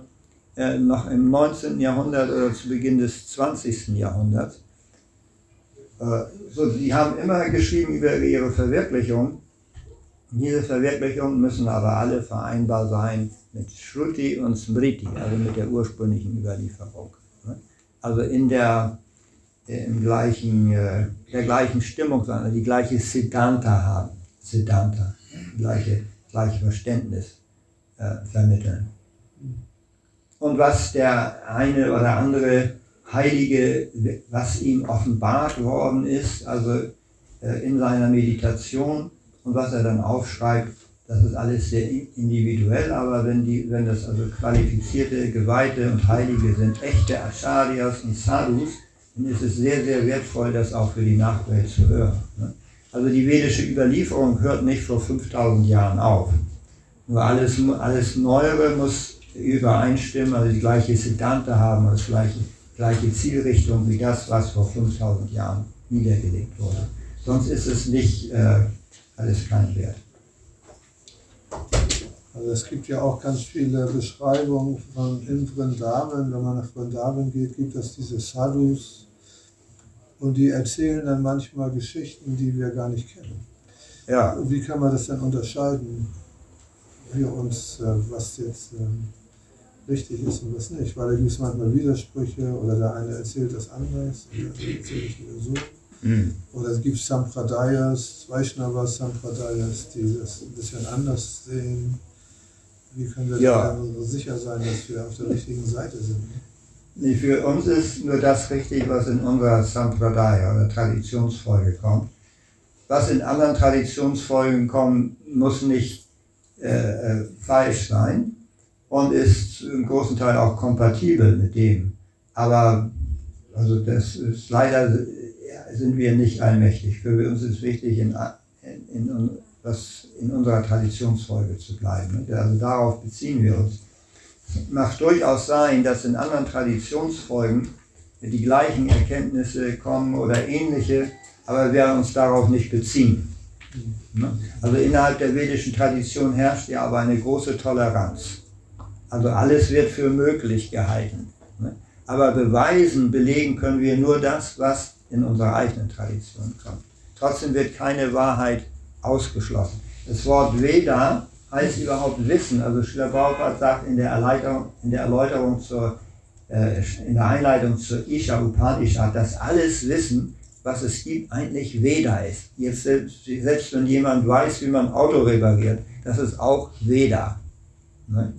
äh, noch im 19. Jahrhundert oder zu Beginn des 20. Jahrhunderts äh, so, die haben immer geschrieben über ihre Verwirklichung. Diese Verwirklichungen müssen aber alle vereinbar sein mit Shruti und Smriti, also mit der ursprüngliche Überlieferung. ne? Also in der, äh, im gleichen, äh, der gleichen Stimmung sein, also die gleiche Siddhanta haben. Siddhanta, gleiche, gleiche Verständnis äh, vermitteln. Und was der eine oder andere Heilige, was ihm offenbart worden ist, also äh, in seiner Meditation und was er dann aufschreibt, das ist alles sehr individuell, aber wenn, die, wenn das also qualifizierte Geweihte und Heilige sind, echte Acharyas und Sadhus, dann ist es sehr, sehr wertvoll, das auch für die Nachwelt zu hören. ne? Also die vedische Überlieferung hört nicht vor 5000 Jahren auf. Nur alles, alles Neuere muss übereinstimmen, also die gleiche Siddhanta haben, das gleiche, gleiche Zielrichtung wie das, was vor 5000 Jahren niedergelegt wurde. Sonst ist es nicht äh, alles kein Wert. Also es gibt ja auch ganz viele Beschreibungen von in Vrindavan. Wenn man nach Vrindavan geht, gibt es diese Sadhus und die erzählen dann manchmal Geschichten, die wir gar nicht kennen. Ja, Wie kann man das dann unterscheiden, für uns, äh, was jetzt ähm, richtig ist und was nicht? Weil da gibt es manchmal Widersprüche oder der eine erzählt das anders und der andere erzählt wieder so. Hm. Oder es gibt Sampradayas, Vaishnava Sampradayas, die das ein bisschen anders sehen. Wie können wir Ja. da sicher sein, dass wir auf der richtigen Seite sind? Nee, Für uns ist nur das richtig, was in unserer Sampradaya oder Traditionsfolge kommt. Was in anderen Traditionsfolgen kommt, muss nicht äh, äh, falsch sein und ist im großen Teil auch kompatibel mit dem. Aber also das ist leider sind wir nicht allmächtig. Für uns ist wichtig, in, in, in, was in unserer Traditionsfolge zu bleiben. Also darauf beziehen wir uns macht durchaus sein, dass in anderen Traditionsfolgen die gleichen Erkenntnisse kommen oder ähnliche, aber wir uns darauf nicht beziehen. Ne? Also innerhalb der vedischen Tradition herrscht ja aber eine große Toleranz. Also alles wird für möglich gehalten. ne? Aber beweisen, belegen können wir nur das, was in unserer eigenen Tradition kommt. Trotzdem wird keine Wahrheit ausgeschlossen. Das Wort Veda heißt überhaupt Wissen. Also Schiller Prabhupada sagt in der Erläuterung, in der Erläuterung zur, äh, in der Einleitung zur Isha Upanishad, dass alles Wissen, was es gibt, eigentlich Veda ist. Jetzt selbst, selbst wenn jemand weiß, wie man Auto repariert, das ist auch Veda. Ne?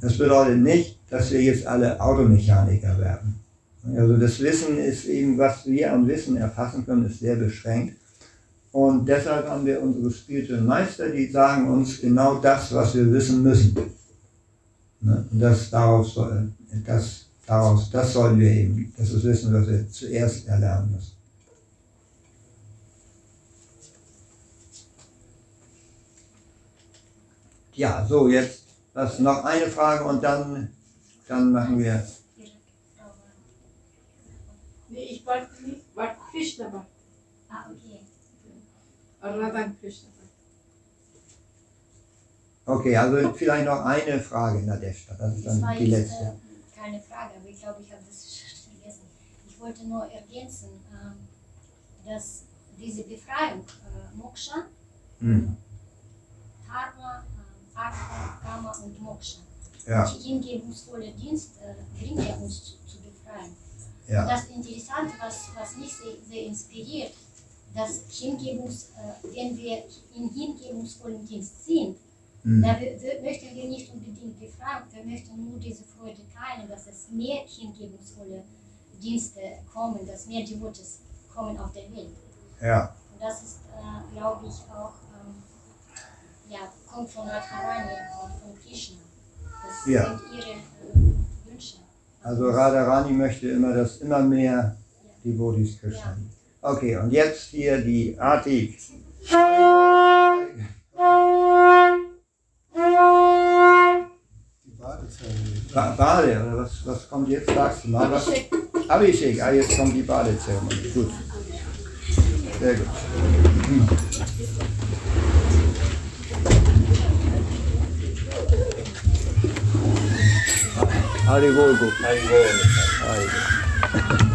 Das bedeutet nicht, dass wir jetzt alle Automechaniker werden. Also das Wissen ist eben, was wir an Wissen erfassen können, ist sehr beschränkt. Und deshalb haben wir unsere spirituellen Meister, die sagen uns genau das, was wir wissen müssen. Ne? Das, daraus, das, daraus, das sollen wir eben, das ist Wissen, was wir zuerst erlernen müssen. Ja, so jetzt was, noch eine Frage und dann, dann machen wir. Nee, ich wollte nicht, wollte Krishna war. Ah, okay. Radha Krishna. Okay, also vielleicht noch eine Frage, Nadeshda. Das ist Das war dann die jetzt letzte. äh, keine Frage, aber ich glaube, ich habe das [laughs] vergessen. Ich wollte nur ergänzen, ähm, dass diese Befreiung, äh, Moksha, Hm. Dharma, äh, Artha, Karma und Moksha, Ja, die hingebungsvolle Dienst äh, bringt ja uns zu, zu befreien. Ja, das Interessante, was, was mich sehr, sehr inspiriert, dass Hingebungs, äh, wenn wir in hingebungsvollen Dienst sind, hm. da wir, wir, möchten wir nicht unbedingt befreien, wir möchten nur diese Freude teilen, dass es mehr hingebungsvolle Dienste kommen, dass mehr Devotes kommen auf der Welt. ja. Und das ist, äh, glaube ich, auch, ähm, ja, kommt von Radharani und von Krishna. Das Ja. sind ihre äh. Also Radharani möchte immer, dass immer mehr Devotees Krishna lieben. Okay, und jetzt hier die. Die Badezeremonie. Ba Bade, oder was, was kommt jetzt? Sagst du mal was? Abhishek, ah, jetzt kommt die Badezeremonie. Gut. Sehr gut. Hm. アリゴーゴーア